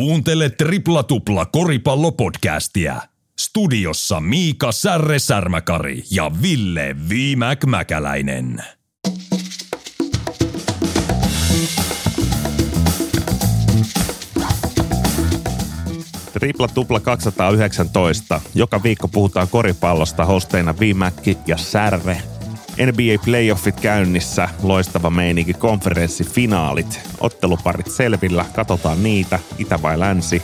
Kuuntele Tripla Tupla koripallopodcastia. Studiossa Miika Särre Särmäkari ja Ville Viimäk Mäkäläinen. Tripla Tupla 219. Joka viikko puhutaan koripallosta hosteina Viimäkki ja Särre. NBA playoffit käynnissä, loistava meininki, konferenssifinaalit, otteluparit selvillä, katsotaan niitä, itä vai länsi,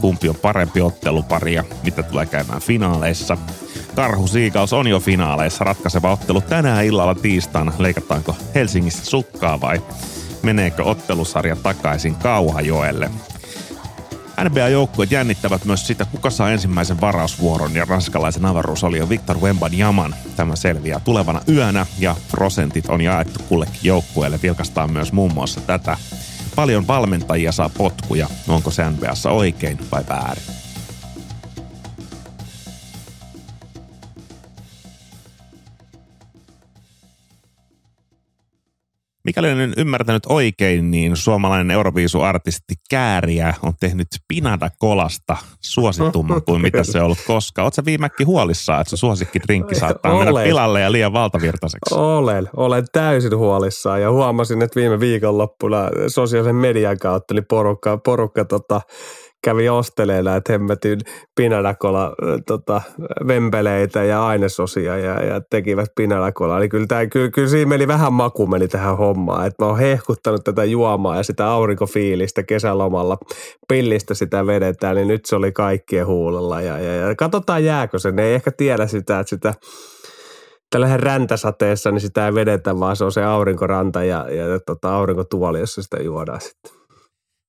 kumpi on parempi ottelupari ja mitä tulee käymään finaaleissa. Karhu Siikaus on jo finaaleissa, ratkaiseva ottelu tänään illalla tiistaina, leikataanko Helsingissä sukkaa vai meneekö ottelusarja takaisin Kauhajoelle. NBA-joukkueet jännittävät myös sitä, kuka saa ensimmäisen varausvuoron ja ranskalaisen avaruusolio Victor Wemban-Jaman. Tämä selviää tulevana yönä ja prosentit on jaettu kullekin joukkueelle. Vilkastaan myös muun muassa tätä. Paljon valmentajia saa potkuja. Onko se NBAssa oikein vai väärin? Mikäli olen ymmärtänyt oikein, niin suomalainen Euroviisu-artisti Kääriä on tehnyt Pinada Kolasta suositumman kuin mitä se on ollut koskaan. Oletko viimekin huolissaan, että se drinkki saattaa olen. mennä pilalle ja liian valtavirtaiseksi? Olen, olen täysin huolissaan ja huomasin, että viime viikonloppuna sosiaalisen median kautta niin porukka, porukka tota, kävi osteleilla, että hemmetin pinadakola tota, vempeleitä ja ainesosia ja, ja tekivät pinadakolaa. Niin kyllä, tämä, kyllä, kyllä siinä meni vähän maku meni tähän hommaan. Että mä oon hehkuttanut tätä juomaa ja sitä aurinkofiilistä kesälomalla pillistä sitä vedetään, niin nyt se oli kaikkien huulella. Ja, ja, ja katsotaan jääkö se. Ne ei ehkä tiedä sitä, että sitä tällä räntäsateessa, niin sitä ei vedetä, vaan se on se aurinkoranta ja, ja tota, aurinkotuoli, jossa sitä juodaan sitten.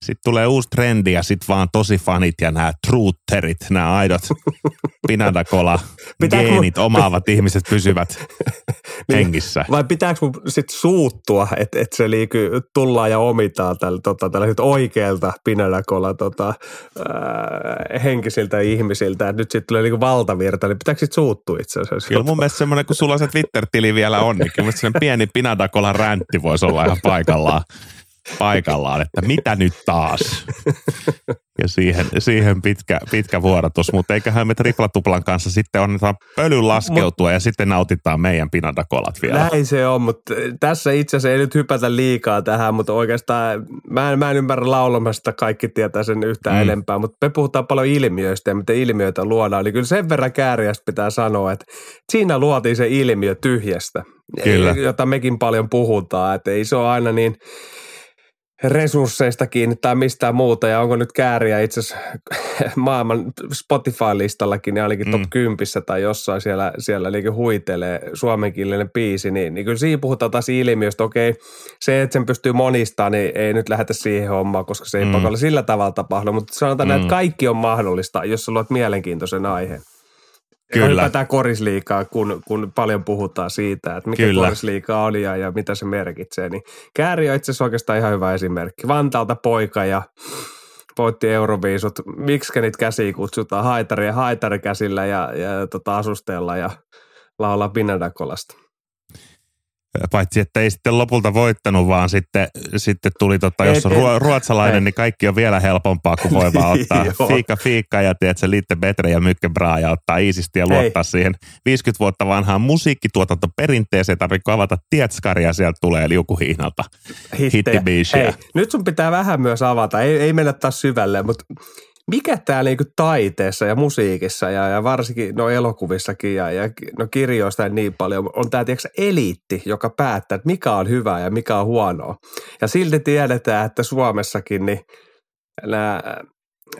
Sitten tulee uusi trendi ja sitten vaan tosi fanit ja nämä trutterit, nämä aidot pinadakola geenit mun... omaavat ihmiset pysyvät niin, hengissä. Vai pitääkö mun sitten suuttua, että et se liiky tullaan ja omitaan tällä, tota, tällä oikealta pinadakola tota, äh, henkisiltä ihmisiltä, että nyt sitten tulee niinku valtavirta, niin pitääkö sitten suuttua itse asiassa? Kyllä mun mielestä semmoinen, kun sulla se Twitter-tili vielä on, niin kyllä pieni pinadakola räntti voisi olla ihan paikallaan paikallaan, että mitä nyt taas. Ja siihen, siihen pitkä, pitkä vuorotus, mutta eiköhän me triplatuplan kanssa sitten onnetaan pölyn laskeutua Mut, ja sitten nautitaan meidän pinadakolat vielä. Näin se on, mutta tässä itse asiassa ei nyt hypätä liikaa tähän, mutta oikeastaan mä en, mä en ymmärrä laulamasta, kaikki tietää sen yhtään mm. enempää, mutta me puhutaan paljon ilmiöistä ja miten ilmiöitä luodaan, niin kyllä sen verran kääriästä pitää sanoa, että siinä luotiin se ilmiö tyhjästä, Kyllä. jota mekin paljon puhutaan, että ei se ole aina niin – resursseista kiinni tai mistään muuta. Ja onko nyt kääriä itse asiassa maailman Spotify-listallakin, niin ainakin top mm. 10 tai jossain siellä, siellä niin huitelee suomenkielinen biisi, niin, niin kyllä siinä puhutaan taas ilmiöstä. Okei, se, että sen pystyy monistamaan, niin ei nyt lähetä siihen hommaan, koska se ei mm. pakolla sillä tavalla tapahdu. Mutta sanotaan, mm. että kaikki on mahdollista, jos sä luot mielenkiintoisen aiheen. Kyllä. Tätä korisliikaa, kun, kun paljon puhutaan siitä, että mikä Kyllä. korisliikaa on ja, ja mitä se merkitsee. Niin Kääri on itse asiassa oikeastaan ihan hyvä esimerkki. Vantaalta poika ja voitti Euroviisut. Miksi niitä käsiä kutsutaan? Haitari ja haitarikäsillä ja, ja tota, asusteella ja laulaa Pinadakolasta. Paitsi, että ei sitten lopulta voittanut, vaan sitten, sitten tuli, tota, jos on ruo- ruotsalainen, ei. niin kaikki on vielä helpompaa, kun voi vaan ottaa fiikka fiikka ja tiedät, se liitte betre ja mykkenbraa ja ottaa iisisti ja luottaa ei. siihen 50 vuotta vanhaan musiikkituotanto perinteeseen. Tarvitse avata tietskaria, sieltä tulee liukuhiinalta hittibiisiä. Nyt sun pitää vähän myös avata, ei, ei mennä taas syvälle, mutta mikä tämä niinku taiteessa ja musiikissa ja, ja varsinkin no elokuvissakin ja, ja no kirjoista niin paljon on tämä eliitti, joka päättää, että mikä on hyvää ja mikä on huonoa. Ja silti tiedetään, että Suomessakin niin nämä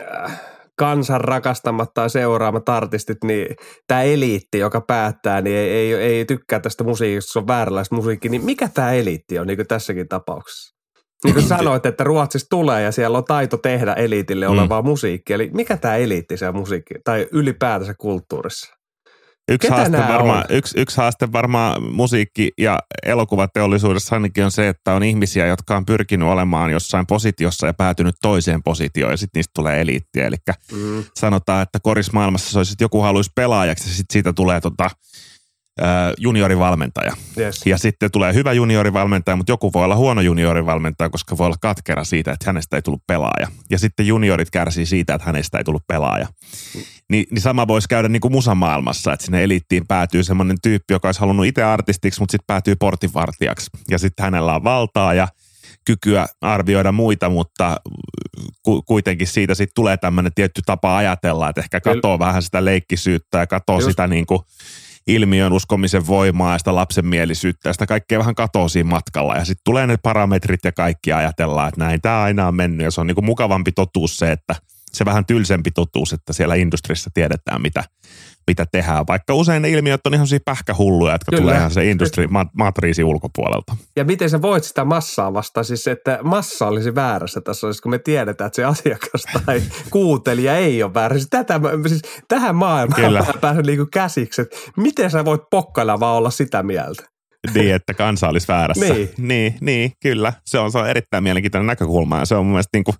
äh, kansan rakastamat tai seuraamat artistit, niin tämä eliitti, joka päättää, niin ei, ei, ei tykkää tästä musiikista, se on vääränlaista musiikkia, niin mikä tämä eliitti on niin tässäkin tapauksessa? Niin kuin sanoit, että Ruotsissa tulee ja siellä on taito tehdä eliitille mm. olevaa mm. musiikkia. Eli mikä tämä eliitti siellä musiikki tai ylipäätänsä kulttuurissa? Yksi haaste, varmaan, yksi, yksi haaste varmaan musiikki- ja elokuvateollisuudessa ainakin on se, että on ihmisiä, jotka on pyrkinyt olemaan jossain positiossa ja päätynyt toiseen positioon ja sitten niistä tulee eliittiä. Eli mm. sanotaan, että korismaailmassa se olisi, että joku haluaisi pelaajaksi ja sitten siitä tulee tota, juniorivalmentaja. Yes. Ja sitten tulee hyvä juniorivalmentaja, mutta joku voi olla huono juniorivalmentaja, koska voi olla katkera siitä, että hänestä ei tullut pelaaja. Ja sitten juniorit kärsii siitä, että hänestä ei tullut pelaaja. Ni, niin sama voisi käydä niin kuin musamaailmassa, että sinne eliittiin päätyy semmoinen tyyppi, joka olisi halunnut itse artistiksi, mutta sitten päätyy portinvartijaksi. Ja sitten hänellä on valtaa ja kykyä arvioida muita, mutta ku, kuitenkin siitä sitten tulee tämmöinen tietty tapa ajatella, että ehkä katoo vähän sitä leikkisyyttä ja katoo Just. sitä niin kuin ilmiön uskomisen voimaa ja sitä lapsenmielisyyttä ja sitä kaikkea vähän katoo siinä matkalla. Ja sitten tulee ne parametrit ja kaikki ajatellaan, että näin tämä aina on mennyt ja se on niin kuin mukavampi totuus se, että se vähän tylsempi totuus, että siellä industriassa tiedetään, mitä, mitä tehdään. Vaikka usein ne ilmiöt on ihan sellaisia pähkähulluja, jotka Kyllä. tulee ihan se industri matriisi ulkopuolelta. Ja miten sä voit sitä massaa vastaan, siis että massa olisi väärässä tässä olisi, kun me tiedetään, että se asiakas tai kuuntelija ei ole väärässä. Tätä, siis tähän maailmaan Kyllä. pääsen niin käsiksi, että miten sä voit pokkana vaan olla sitä mieltä. Niin, että kansa olisi väärässä. niin. niin, niin, kyllä. Se on, se on erittäin mielenkiintoinen näkökulma ja se on mun mielestä niin kuin,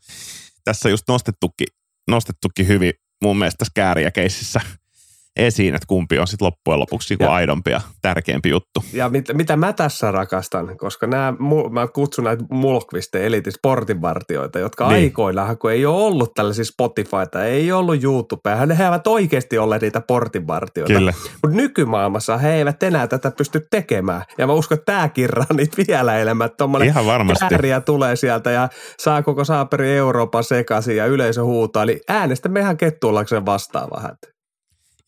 tässä just nostettukin, nostettukin hyvin mun mielestä tässä kääriäkeississä esiin, että kumpi on sitten loppujen lopuksi kuin aidompi ja tärkeämpi juttu. Ja mit, mitä mä tässä rakastan, koska nämä, mä kutsun näitä mulkviste eli sportinvartioita, jotka niin. aikoinaan, kun ei ole ollut tällaisia Spotifyta, ei ollut YouTubea, he eivät oikeasti ole niitä portinvartioita. Kyllä. Mutta nykymaailmassa he eivät enää tätä pysty tekemään. Ja mä uskon, että tämä kirra on niitä vielä enemmän. Ihan varmasti. Tulee sieltä ja saa koko saaperi Euroopan sekaisin ja yleisö huutaa. Eli äänestä mehän kettuullaksen vastaan vähän.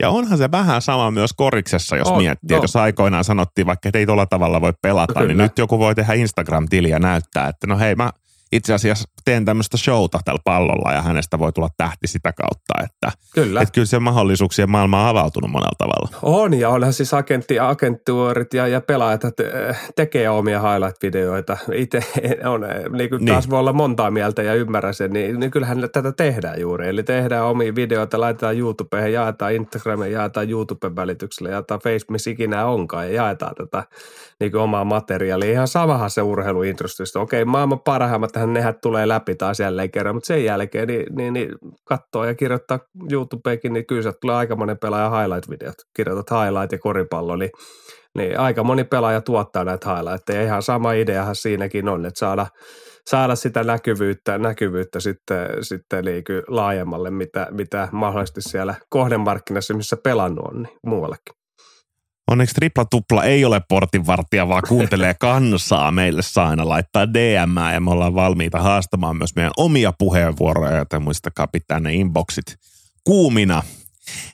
Ja onhan se vähän sama myös koriksessa, jos on, miettii, no. jos aikoinaan sanottiin vaikka, että ei tuolla tavalla voi pelata, no, niin nyt joku voi tehdä Instagram-tiliä näyttää, että no hei mä itse asiassa teen tämmöistä showta tällä pallolla ja hänestä voi tulla tähti sitä kautta. Että, kyllä. Että kyllä se mahdollisuuksien maailma on avautunut monella tavalla. On ja onhan siis agentti, agenttuurit ja, ja pelaajat te, tekee omia highlight-videoita. Itse on, niin kuin niin. taas voi olla montaa mieltä ja ymmärrä sen, niin, niin kyllähän tätä tehdään juuri. Eli tehdään omia videoita, laitetaan YouTubeen, jaetaan Instagramiin, jaetaan YouTuben välityksellä, jaetaan Facebookissa ikinä onkaan ja jaetaan tätä niin kuin omaa materiaalia. Ihan samahan se urheiluindustrista. Okei, maailman parhaimmat tähän nehän tulee läpi taas jälleen kerran, mutta sen jälkeen niin, niin, niin katsoo ja kirjoittaa YouTubeenkin, niin kyllä sieltä tulee aika monen pelaaja highlight-videot. Kirjoitat highlight ja koripallo, niin, niin aika moni pelaaja tuottaa näitä highlightteja. Ihan sama ideahan siinäkin on, että saada, saada sitä näkyvyyttä, näkyvyyttä sitten, sitten niin laajemmalle, mitä, mitä mahdollisesti siellä kohdemarkkinassa, missä pelannut on, niin muuallekin. Onneksi tripla tupla ei ole portinvartija, vaan kuuntelee kansaa. Meille saa aina laittaa DM ja me ollaan valmiita haastamaan myös meidän omia puheenvuoroja, joten muistakaa pitää ne inboxit kuumina.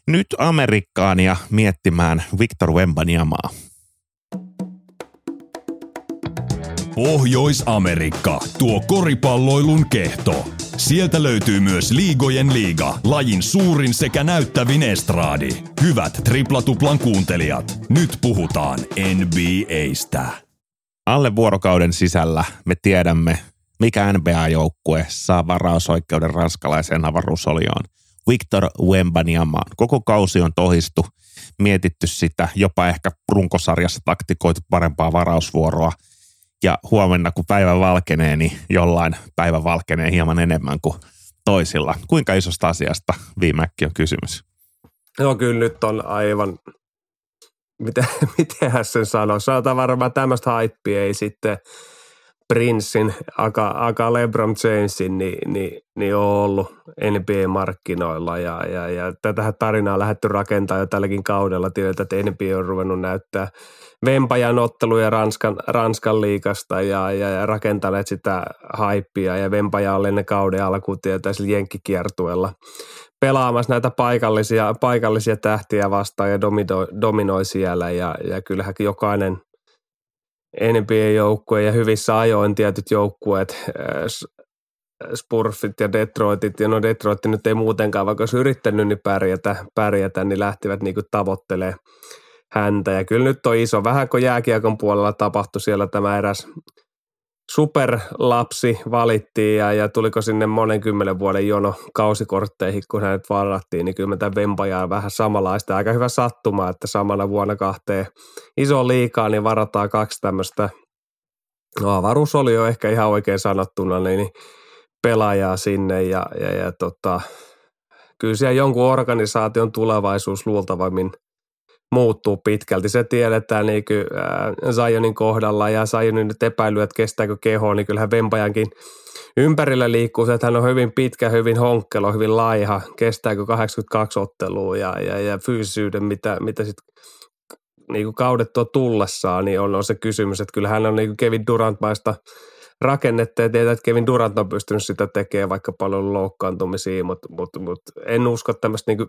Nyt Amerikkaan ja miettimään Victor Wembaniamaa. Pohjois-Amerikka, tuo koripalloilun kehto. Sieltä löytyy myös Liigojen liiga, lajin suurin sekä näyttävin estraadi. Hyvät triplatuplan kuuntelijat, nyt puhutaan NBAstä. Alle vuorokauden sisällä me tiedämme, mikä NBA-joukkue saa varausoikeuden ranskalaiseen avaruusolioon. Victor Wembanyama. Koko kausi on tohistu, mietitty sitä, jopa ehkä runkosarjassa taktikoitu parempaa varausvuoroa – ja huomenna kun päivä valkenee, niin jollain päivä valkenee hieman enemmän kuin toisilla. Kuinka isosta asiasta viimeksi on kysymys? Joo, kyllä nyt on aivan, miten, mitenhän sen sanoo, sanotaan varmaan tämmöistä haippia ei sitten Princein, aka, aka LeBron Jamesin, niin, niin, niin on ollut NBA-markkinoilla ja, ja, ja tätä tarinaa on lähdetty rakentamaan jo tälläkin kaudella. Tiedetään, että NBA on ruvennut näyttää Vempajan otteluja Ranskan, Ranskan liikasta ja, ja, ja rakentaneet sitä haippia ja Vempaja oli ennen kauden alkuun tietysti jenkkikiertueella pelaamassa näitä paikallisia, paikallisia tähtiä vastaan ja dominoi, dominoi siellä ja, ja kyllähän jokainen NBA-joukkue ja hyvissä ajoin tietyt joukkueet, Spurfit ja Detroitit, ja no Detroit nyt ei muutenkaan, vaikka olisi yrittänyt niin pärjätä, pärjätä niin lähtivät niin tavoittelemaan häntä. Ja kyllä nyt on iso, vähän kuin jääkiekon puolella tapahtui siellä tämä eräs superlapsi valittiin ja, ja tuliko sinne monen kymmenen vuoden jono kausikortteihin, kun hänet varattiin, niin kyllä mä tämän Vempajaa vähän samanlaista. Aika hyvä sattuma, että samana vuonna kahteen iso liikaa, niin varataan kaksi tämmöistä, no avaruus oli jo ehkä ihan oikein sanottuna, niin pelaajaa sinne ja, ja, ja tota, kyllä siellä jonkun organisaation tulevaisuus luultavammin – muuttuu pitkälti. Se tiedetään niin kuin, äh, Zionin kohdalla ja Zionin nyt epäilyy, että kestääkö keho, niin kyllähän Vempajankin ympärillä liikkuu se, että hän on hyvin pitkä, hyvin honkkelo, hyvin laiha, kestääkö 82 ottelua ja, ja, ja fyysisyyden, mitä, mitä sitten niin kuin kaudet tuo tullessaan, niin on, on se kysymys, että kyllä hän on niin kuin Kevin Durant-maista rakennetta ja tietää, että Kevin Durant on pystynyt sitä tekemään vaikka paljon loukkaantumisia, mutta, mutta, mutta en usko tämmöistä niin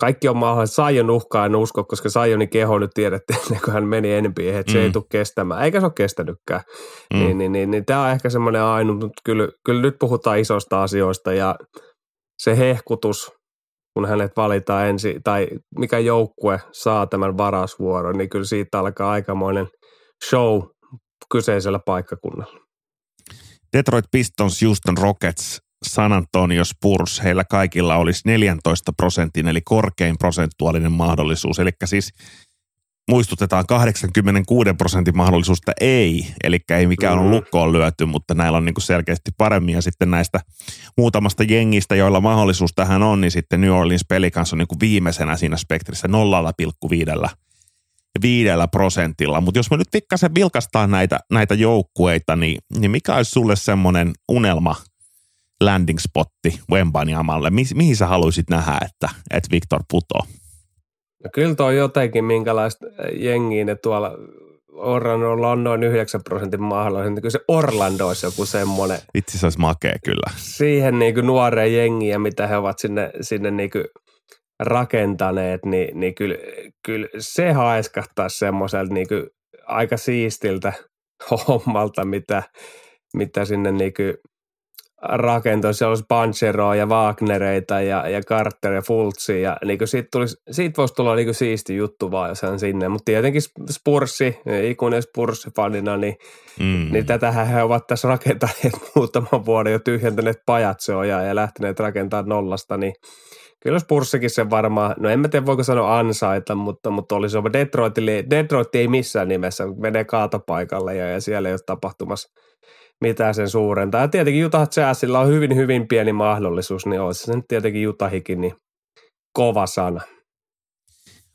kaikki on mahdollista. Saion uhkaa en usko, koska Saionin keho nyt tiedettiin kuin hän meni enemmän, että se mm. ei tule kestämään. Eikä se ole kestänytkään. Mm. Niin, niin, niin, niin, tämä on ehkä semmoinen ainut, mutta kyllä, kyllä nyt puhutaan isoista asioista ja se hehkutus, kun hänet valitaan ensin, tai mikä joukkue saa tämän varasvuoron, niin kyllä siitä alkaa aikamoinen show kyseisellä paikkakunnalla. Detroit Pistons, Houston Rockets, San Antonio Spurs, heillä kaikilla olisi 14 prosentin, eli korkein prosentuaalinen mahdollisuus. Eli siis muistutetaan 86 prosentin mahdollisuutta ei, eli ei mikään on mm. lukkoon lyöty, mutta näillä on niin kuin selkeästi paremmin. Ja sitten näistä muutamasta jengistä, joilla mahdollisuus tähän on, niin sitten New Orleans Pelicans on niin kuin viimeisenä siinä spektrissä 0,5 viidellä prosentilla. Mutta jos me nyt pikkasen vilkastaan näitä, näitä joukkueita, niin, niin mikä olisi sulle semmoinen unelma landing spotti Wembanyamalle? Mi- mihin sä haluaisit nähdä, että, että Victor putoo? No kyllä tuo jotenkin minkälaista jengiä ne tuolla Orlandolla on noin 9 prosentin mahdollinen. Kyllä se Orlando olisi joku semmoinen. Vitsi se olisi makea kyllä. Siihen niin kuin nuoreen jengiä, mitä he ovat sinne, sinne niin kuin rakentaneet, niin, niin kyllä, kyllä se haiskahtaa semmoiselta niin aika siistiltä hommalta, mitä, mitä sinne niin rakentoi. Siellä olisi Bancheroa ja Wagnereita ja, ja Carter ja Fultsi ja niin siitä, tulisi, siitä voisi tulla niin siisti juttu vaan, jos hän sinne. Mutta tietenkin Spurssi, ikuinen Spurs-fanina, niin, mm. niin tätähän he ovat tässä rakentaneet muutaman vuoden jo tyhjentäneet pajatsoa ja, ja lähteneet rakentamaan nollasta, niin Kyllä Spurssikin sen varmaan, no en mä tiedä voiko sanoa ansaita, mutta, mutta olisi ollut Detroitille, Detroit ei missään nimessä, menee kaatopaikalle ja, ja siellä ei ole tapahtumassa mitään sen suurenta. Ja tietenkin Utah Jazzilla on hyvin, hyvin pieni mahdollisuus, niin olisi se nyt tietenkin Utahikin niin kova sana.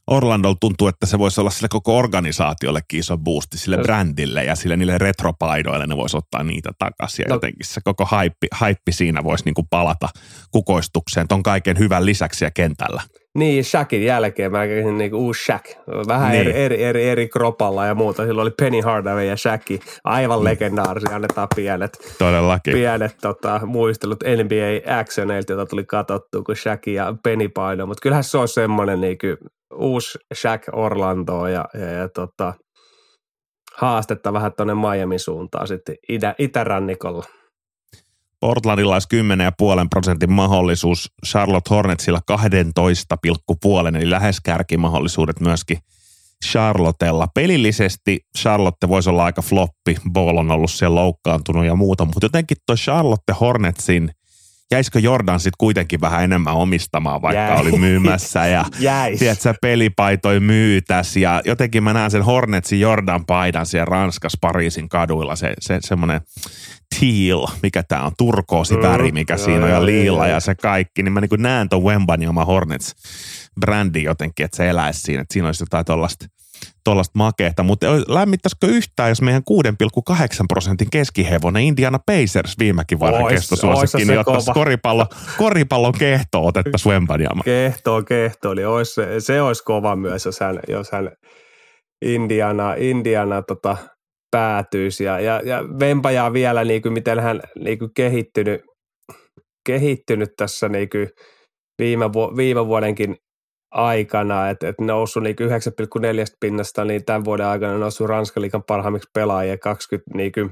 Orlando tuntuu, että se voisi olla sille koko organisaatiollekin iso boosti, sille Jos... brändille ja sille niille retropaidoille, ne voisi ottaa niitä takaisin. Ja no. jotenkin se koko haippi, haippi siinä voisi niinku palata kukoistukseen ton kaiken hyvän lisäksi ja kentällä. Niin, Shaqin jälkeen mä käsin niinku uusi Shaq. Vähän niin. eri, eri, eri, eri, kropalla ja muuta. Silloin oli Penny Hardaway ja Shaqi. Aivan mm. legendaarisia. Annetaan pienet, Todellakin. pienet tota, muistelut NBA actioneilta, joita tuli katsottua, kun Shaqi ja Penny paino. Mutta kyllähän se on semmoinen niinku, uusi Shaq Orlando ja, ja, ja tota, haastetta vähän tuonne Miamin suuntaan sitten itä, itärannikolla. Portlandilla olisi 10,5 prosentin mahdollisuus, Charlotte Hornetsilla 12,5, eli lähes kärkimahdollisuudet myöskin Charlottella. Pelillisesti Charlotte voisi olla aika floppi, Ball on ollut siellä loukkaantunut ja muuta, mutta jotenkin tuo Charlotte Hornetsin jäisikö Jordan sitten kuitenkin vähän enemmän omistamaan, vaikka Jäi. oli myymässä ja Jäis. tiedätkö, pelipaitoi myytäs ja jotenkin mä näen sen Hornetsin Jordan paidan siellä Ranskas Pariisin kaduilla, se, se semmoinen teal, mikä tämä on, turkoosi mm, väri, mikä mm, siinä on ja liila ja se kaikki, niin mä niin näen ton Wembanyama Hornets brändi jotenkin, että se eläisi siinä, että siinä olisi jotain tuollaista tuollaista makeeta, mutta lämmittäisikö yhtään, jos meidän 6,8 prosentin keskihevonen Indiana Pacers viimekin vuonna kestosuosikki, niin ottaisi koripallo, koripallon kehto otettaisiin Wembanyama. Kehto, kehto, niin olisi, se, se olisi kova myös, jos hän, jos hän Indiana, Indiana tota, päätyisi. Ja, ja, ja Vempajaa vielä, niin kuin, miten hän niin kuin kehittynyt, kehittynyt tässä niin kuin viime, vu, viime vuodenkin aikana, että, että noussut niin 9,4 pinnasta, niin tämän vuoden aikana noussut Ranskan liikan parhaimmiksi pelaajia 20 niin kuin,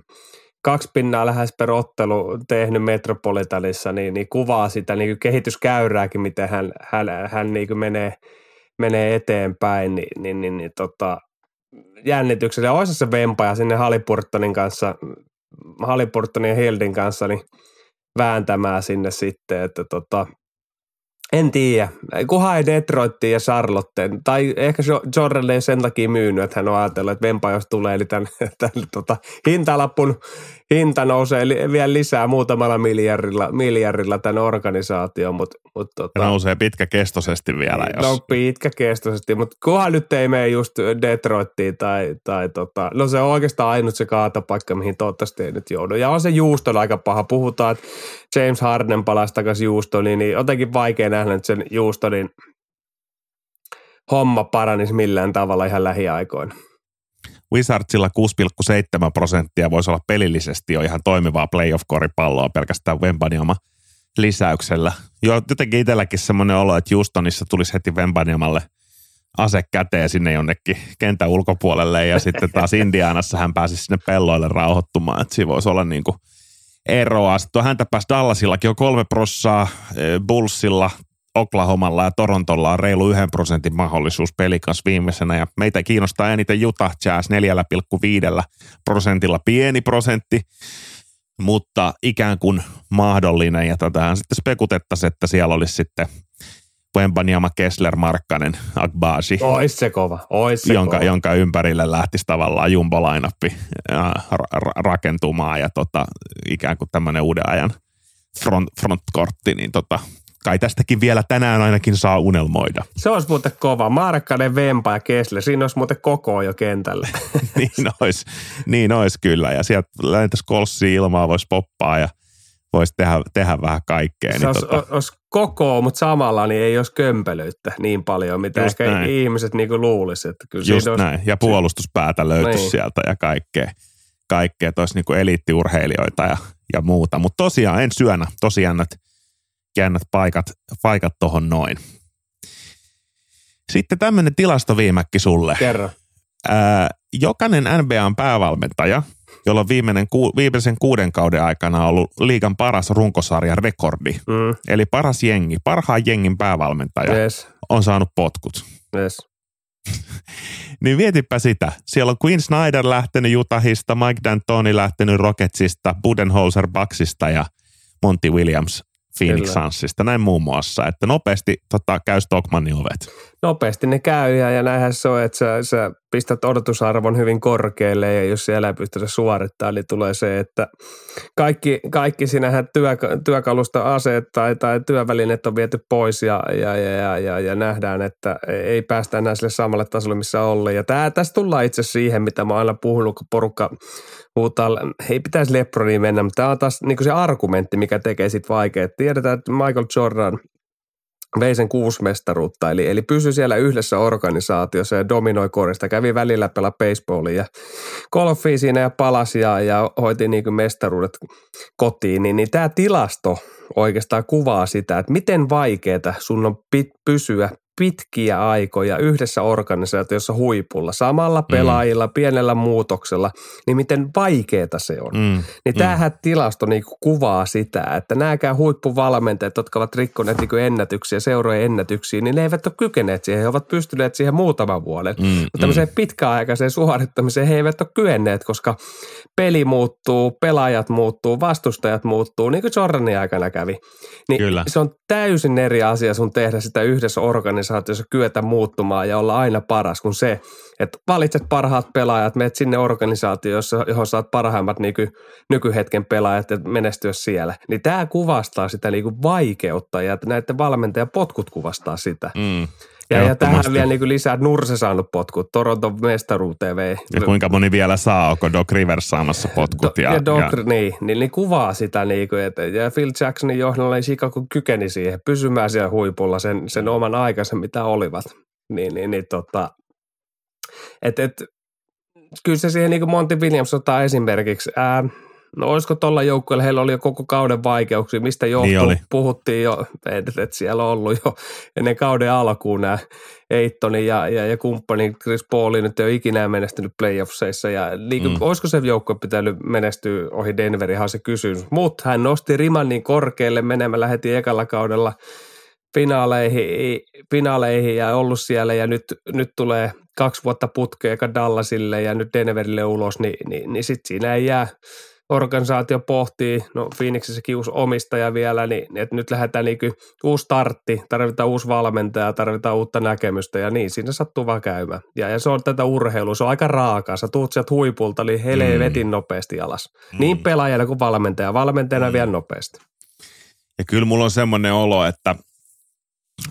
kaksi pinnaa lähes per ottelu tehnyt Metropolitanissa, niin, niin kuvaa sitä niin kuin kehityskäyrääkin, miten hän, hän, hän niin kuin menee, menee eteenpäin, niin, niin, niin, niin tota, jännityksellä. Olisi se vempaja sinne Halipurtonin kanssa, Halipurtonin ja Hildin kanssa, niin vääntämään sinne sitten, että tota, En tiedä. Kunhan ei Detroittiin ja Charlotteen. Tai ehkä Jordan ei sen takia myynyt, että hän on ajatellut, että Vempa jos tulee, eli tämän, tämän tota, hintalappun hinta nousee vielä lisää muutamalla miljardilla, miljardilla tämän organisaation. Mut, mut, tota, nousee pitkäkestoisesti vielä. Jos... No pitkäkestoisesti, mutta kunhan nyt ei mene just Detroittiin tai, tai tota, no se on oikeastaan ainut se kaatopaikka, mihin toivottavasti ei nyt joudu. Ja on se juuston aika paha. Puhutaan, että James Harden palasi takaisin juustoniin, niin jotenkin vaikea nähdä että sen juustonin homma paranisi millään tavalla ihan lähiaikoina. Wizardsilla 6,7 prosenttia voisi olla pelillisesti jo ihan toimivaa playoff-koripalloa pelkästään Wembanyama lisäyksellä. Jo, jotenkin itselläkin semmoinen olo, että Houstonissa tulisi heti Wembanyamalle ase käteen sinne jonnekin kentän ulkopuolelle ja sitten taas Indianassa hän pääsisi sinne pelloille rauhoittumaan. Että siinä voisi olla niin kuin eroa. Sitten häntä pääsi Dallasillakin on kolme prossaa, eh, Bullsilla Oklahomalla ja Torontolla on reilu yhden prosentin mahdollisuus pelikas viimeisenä ja meitä kiinnostaa eniten Utah Jazz 4,5 prosentilla pieni prosentti, mutta ikään kuin mahdollinen ja tätähän sitten spekutettaisiin, että siellä olisi sitten Wembanyama, Kessler, Markkanen, Agbaji. Ois se kova, ois se jonka, kova. jonka ympärille lähtisi tavallaan jumbo ra- rakentumaan ja tota, ikään kuin tämmöinen uuden ajan front, frontkortti, niin tota, kai tästäkin vielä tänään ainakin saa unelmoida. Se olisi muuten kova. Markkanen, Vempa ja Kessler. Siinä olisi muuten koko jo kentälle. niin olisi, niin olisi kyllä. Ja sieltä lähentäisi kolssia ilmaa, voisi poppaa ja voisi tehdä, tehdä vähän kaikkea. Se niin olisi, tota... olisi koko, mutta samalla niin ei olisi kömpelyyttä niin paljon, mitä Just ehkä näin. ihmiset niin kuin luulisivat. Että kyllä Just olisi... näin. Ja puolustuspäätä löytyisi niin. sieltä ja kaikkea. Kaikkea, että olisi niin kuin eliittiurheilijoita ja, ja muuta. Mutta tosiaan en syönä, tosiaan että jännät paikat, paikat tuohon noin. Sitten tämmöinen tilastoviimäkki sulle. Kerro. Ää, jokainen NBAn päävalmentaja, jolla on viimeinen, ku, viimeisen kuuden kauden aikana ollut liigan paras runkosarjan rekordi, mm. eli paras jengi, parhaan jengin päävalmentaja, yes. on saanut potkut. Yes. niin mietipä sitä. Siellä on Quinn Snyder lähtenyt Utahista, Mike D'Antoni lähtenyt Rocketsista, Budenholzer Bucksista ja Monty Williams Phoenix Sunsista, näin muun muassa, että nopeasti tota, käy Stockmannin ovet. Nopeasti ne käy ja, ja näinhän se on, että sä, sä pistät odotusarvon hyvin korkealle ja jos siellä ei pysty se suorittamaan, niin tulee se, että kaikki, kaikki sinähän työ, työkalusta aseet tai, tai työvälineet on viety pois ja, ja, ja, ja, ja, ja nähdään, että ei päästä enää sille samalle tasolle, missä ollaan. Ja tää, tässä tullaan itse siihen, mitä mä oon aina puhunut, kun porukka puhutaan, ei pitäisi Lebroniin mennä, mutta tämä on taas niin se argumentti, mikä tekee sitten vaikeaa. Tiedetään, että Michael Jordan vei sen kuusi mestaruutta, eli, eli pysyi siellä yhdessä organisaatiossa ja dominoi korista. Kävi välillä pelaa baseballia ja golfia siinä ja palasi ja, ja hoiti niin mestaruudet kotiin. Niin, niin tämä tilasto oikeastaan kuvaa sitä, että miten vaikeaa sun on pit, pysyä pitkiä aikoja yhdessä organisaatiossa huipulla, samalla mm. pelaajilla, mm. pienellä muutoksella, niin miten vaikeeta se on. Mm. Niin mm. tämähän tilasto niin kuvaa sitä, että nämäkään huippuvalmentajat, jotka ovat rikkoneet niin ennätyksiä, seurojen ennätyksiä, niin ne eivät ole kykeneet siihen. He ovat pystyneet siihen muutaman vuoden. Mm. Mutta tämmöiseen mm. pitkäaikaiseen suorittamiseen he eivät ole kyenneet, koska peli muuttuu, pelaajat muuttuu, vastustajat muuttuu, niin kuin Jordanin aikana kävi. Niin Kyllä. se on täysin eri asia sun tehdä sitä yhdessä organisaatiossa, kyetä muuttumaan ja olla aina paras kuin se, että valitset parhaat pelaajat, menet sinne organisaatiossa, johon saat parhaimmat nyky, nykyhetken pelaajat ja menestyä siellä. Niin tämä kuvastaa sitä niinku vaikeutta ja näiden valmentajan potkut kuvastaa sitä. Mm. Ja, ja tähän vielä niin lisää, Nurse saanut potkut, Toronton mestaruuteen vei. Ja kuinka moni vielä saa, onko Doc Rivers saamassa potkut? Do, ja, ja Doc, ja... Niin, niin, niin, kuvaa sitä, niin kuin, että, ja Phil Jacksonin johdolla niin Chicago kykeni siihen, pysymään siellä huipulla sen, sen oman aikansa, mitä olivat. Niin, niin, niin tota, et, et, kyllä se siihen niin kuin Monty Williams ottaa esimerkiksi. Ää, No olisiko tuolla joukkueella, heillä oli jo koko kauden vaikeuksia, mistä johtuu, niin puhuttiin jo, että, että siellä on ollut jo ennen kauden alkuun nämä Eittonin ja, ja, ja kumppani Chris Paulin nyt ei ole ikinä menestynyt playoffseissa ja niin kuin, mm. olisiko se joukkue pitänyt menestyä ohi Denverin, ihan se kysymys, mutta hän nosti riman niin korkealle menemällä heti ekalla kaudella finaaleihin, finaaleihin ja ollut siellä ja nyt, nyt tulee kaksi vuotta putkea Dallasille ja nyt Denverille ulos, niin, niin, niin sitten siinä ei jää – organisaatio pohtii, no Phoenixissäkin uusi omistaja vielä, niin että nyt lähdetään niin uusi startti, tarvitaan uusi valmentaja, tarvitaan uutta näkemystä ja niin, siinä sattuu vaan käymään. Ja, ja se on tätä urheilua, se on aika raakaa, sä tuut sieltä huipulta, eli helee mm. vetin nopeasti alas. Mm. Niin pelaajana kuin valmentaja, valmentajana mm. vielä nopeasti. Ja kyllä mulla on semmoinen olo, että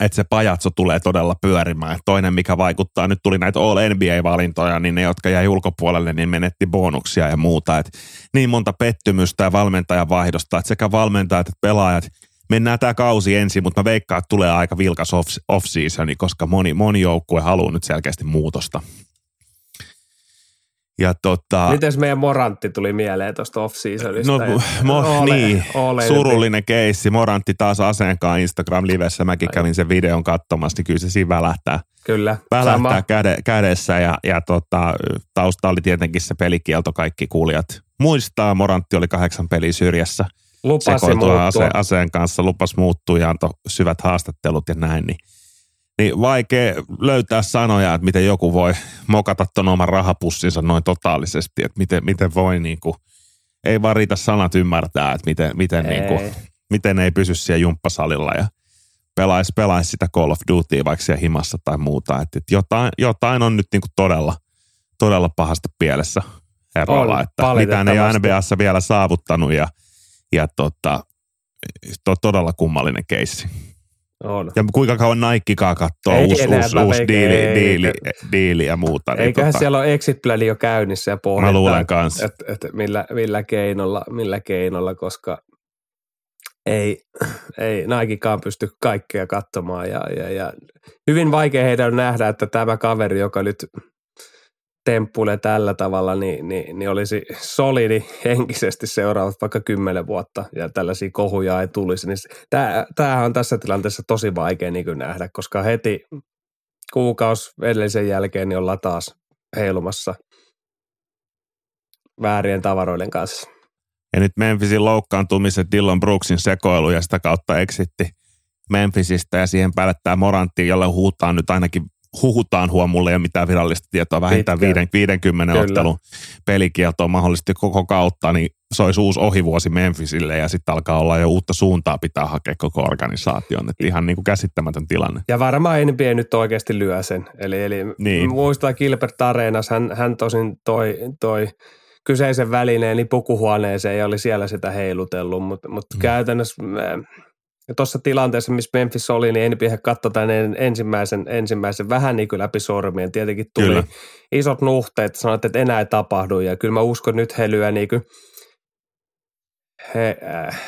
että se pajatso tulee todella pyörimään. Toinen, mikä vaikuttaa, nyt tuli näitä All NBA-valintoja, niin ne, jotka jäi ulkopuolelle, niin menetti bonuksia ja muuta. Et niin monta pettymystä ja valmentajan vaihdosta, että sekä valmentajat että pelaajat, mennään tämä kausi ensin, mutta mä veikkaan, että tulee aika vilkas off-seasoni, koska moni, moni joukkue haluaa nyt selkeästi muutosta. Ja tota, Mites meidän Morantti tuli mieleen tuosta off-seasonista? No, mo, ole, niin, ole surullinen keissi. Morantti taas aseenkaan Instagram-livessä. Mäkin Ai. kävin sen videon katsomassa, niin kyllä se siinä välähtää. Kyllä. Välähtää käde, kädessä ja, ja tota, tausta oli tietenkin se pelikielto, kaikki kuulijat muistaa. Morantti oli kahdeksan peliä syrjässä. Lupasi ase, aseen kanssa, lupas muuttua ja antoi syvät haastattelut ja näin. Niin niin vaikea löytää sanoja, että miten joku voi mokata ton oman rahapussinsa noin totaalisesti, että miten, miten voi niin kuin, ei vaan riitä sanat ymmärtää, että miten, miten, ei. niin kuin, miten ei pysy siellä jumppasalilla ja pelaisi, pelaisi sitä Call of Duty vaikka siellä himassa tai muuta. Että, että jotain, jotain on nyt niin kuin todella, todella pahasta pielessä herralla, että mitään ei NBAssa vielä saavuttanut ja, ja tota, to, todella kummallinen keissi. On. Ja kuinka kauan Nikekaa katsoo uusi, uusi, uusi diili, diili, diili, ja muuta. Niin Eiköhän tota, siellä ole exit plani jo käynnissä ja pohditaan, Mä luulen kanssa. Että et, millä, millä, keinolla, millä keinolla, koska ei, ei Nikekaan pysty kaikkea katsomaan. Ja, ja, ja hyvin vaikea heidän on nähdä, että tämä kaveri, joka nyt temppuilee tällä tavalla, niin, niin, niin olisi solidi henkisesti seuraavat vaikka kymmenen vuotta ja tällaisia kohuja ei tulisi. Niin tämä, tämähän on tässä tilanteessa tosi vaikea niin nähdä, koska heti kuukausi edellisen jälkeen niin ollaan taas heilumassa väärien tavaroiden kanssa. Ja nyt Memphisin loukkaantumiset, Dillon Brooksin sekoilu ja sitä kautta eksitti Memphisistä ja siihen päälle tämä Morantti, jolle huutaa nyt ainakin huhutaan huomulle ja mitään virallista tietoa, vähintään Pitkä. 50 Kyllä. ottelun pelikieltoa mahdollisesti koko kautta, niin se olisi uusi ohivuosi Memphisille ja sitten alkaa olla jo uutta suuntaa pitää hakea koko organisaation. Että ihan niin kuin käsittämätön tilanne. Ja varmaan NBA nyt oikeasti lyö sen. Eli, eli niin. muistaa Gilbert Arenas, hän, hän tosin toi, toi kyseisen välineen niin pukuhuoneeseen ja oli siellä sitä heilutellut, mutta, mutta mm. käytännössä ja tuossa tilanteessa, missä Memphis oli, niin NBA katsoi tämän ensimmäisen, ensimmäisen vähän niin kuin läpi sormien. Tietenkin tuli kyllä. isot nuhteet, sanoit, että enää ei tapahdu. Ja kyllä mä uskon, nyt he lyö niin kuin, he äh,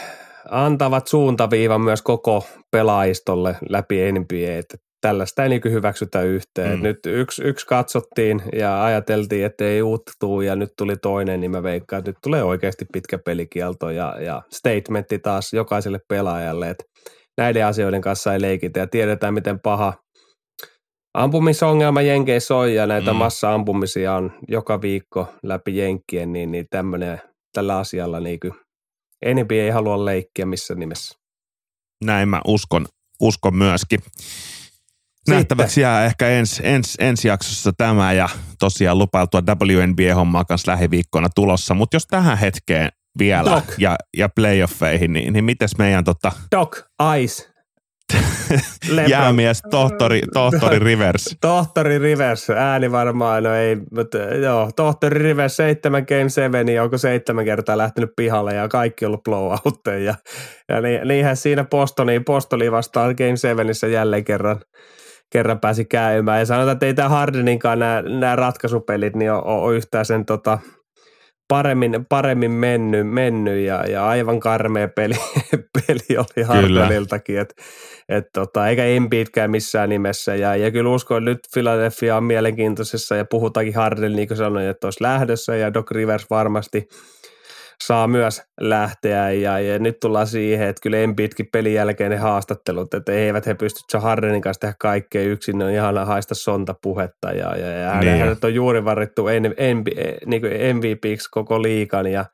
antavat suuntaviivan myös koko pelaajistolle läpi NBA, että tällaista ei niin hyväksytä yhteen. Mm. Nyt yksi, yksi katsottiin ja ajateltiin, että ei uutta tuu ja nyt tuli toinen, niin mä veikkaan, että nyt tulee oikeasti pitkä pelikielto ja, ja statementti taas jokaiselle pelaajalle, että näiden asioiden kanssa ei leikitä ja tiedetään, miten paha ampumisongelma Jenkeissä on ja näitä mm. massa-ampumisia on joka viikko läpi Jenkkien, niin, niin tämmöinen, tällä asialla niin kuin, ei halua leikkiä missä nimessä. Näin mä uskon, uskon myöskin. Nähtäväksi jää ehkä ensi, ens, ensi jaksossa tämä ja tosiaan lupailtua WNBA-hommaa kanssa lähiviikkoina tulossa. Mutta jos tähän hetkeen vielä Doc. ja, ja playoffeihin, niin, niin mites meidän tota... Doc, Ice, Jäämies, tohtori, tohtori Rivers. tohtori Rivers, ääni varmaan, no ei, mutta joo, tohtori Rivers, seitsemän game seven, onko seitsemän kertaa lähtenyt pihalle ja kaikki ollut blowoutteja. Ja, ja niin, niinhän siinä Postoniin, Postoni vastaan game sevenissä jälleen kerran kerran pääsi käymään. Ja sanotaan, että ei tämä Hardeninkaan nämä, nämä ratkaisupelit niin ole, ole yhtään sen tota, paremmin, paremmin mennyt, mennyt ja, ja aivan karmea peli, peli oli Hardeniltakin, että et tota, eikä Embiidkään missään nimessä. Ja, ja kyllä uskon, että nyt Philadelphia on mielenkiintoisessa ja puhutaankin Harden, niin kuin sanoin, että olisi lähdössä ja Doc Rivers varmasti – saa myös lähteä ja, ja nyt tullaan siihen, että kyllä Embiidkin pelin jälkeen ne haastattelut, että eivät he pysty Hardenin kanssa tehdä kaikkea yksin, ne on ihan haista sonta puhetta ja, ja, ja niin. hänet on juuri varittu en, en, niin kuin MVPiksi koko liikan ja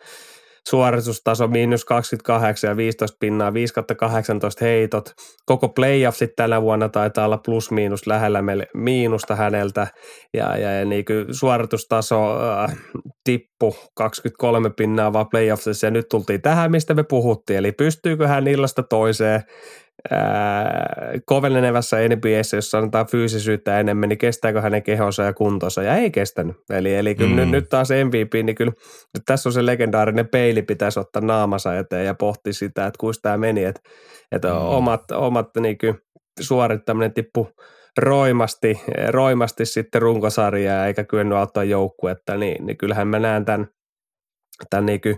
suoritustaso miinus 28 ja 15 pinnaa, 5 18 heitot. Koko playoffsit tänä vuonna taitaa olla plus miinus lähellä meille miinusta häneltä. Ja, ja, ja niin kuin suoritustaso äh, tippu 23 pinnaa vaan playoffsissa ja nyt tultiin tähän, mistä me puhuttiin, eli pystyykö hän illasta toiseen kovenenevässä NBAssä, jossa antaa fyysisyyttä enemmän, niin kestääkö hänen kehonsa ja kuntonsa, ja ei kestänyt. Eli, eli kyllä mm. nyt, nyt taas MVP, niin kyllä nyt tässä on se legendaarinen peili, pitäisi ottaa naamansa eteen ja pohti sitä, että kuinka tämä meni, että, että mm. omat, omat niin kuin, suorittaminen tippu roimasti, roimasti sitten runkosarjaa eikä kyennyt auttaa joukkuetta, niin, niin kyllähän mä näen tämän, tämän niin kuin,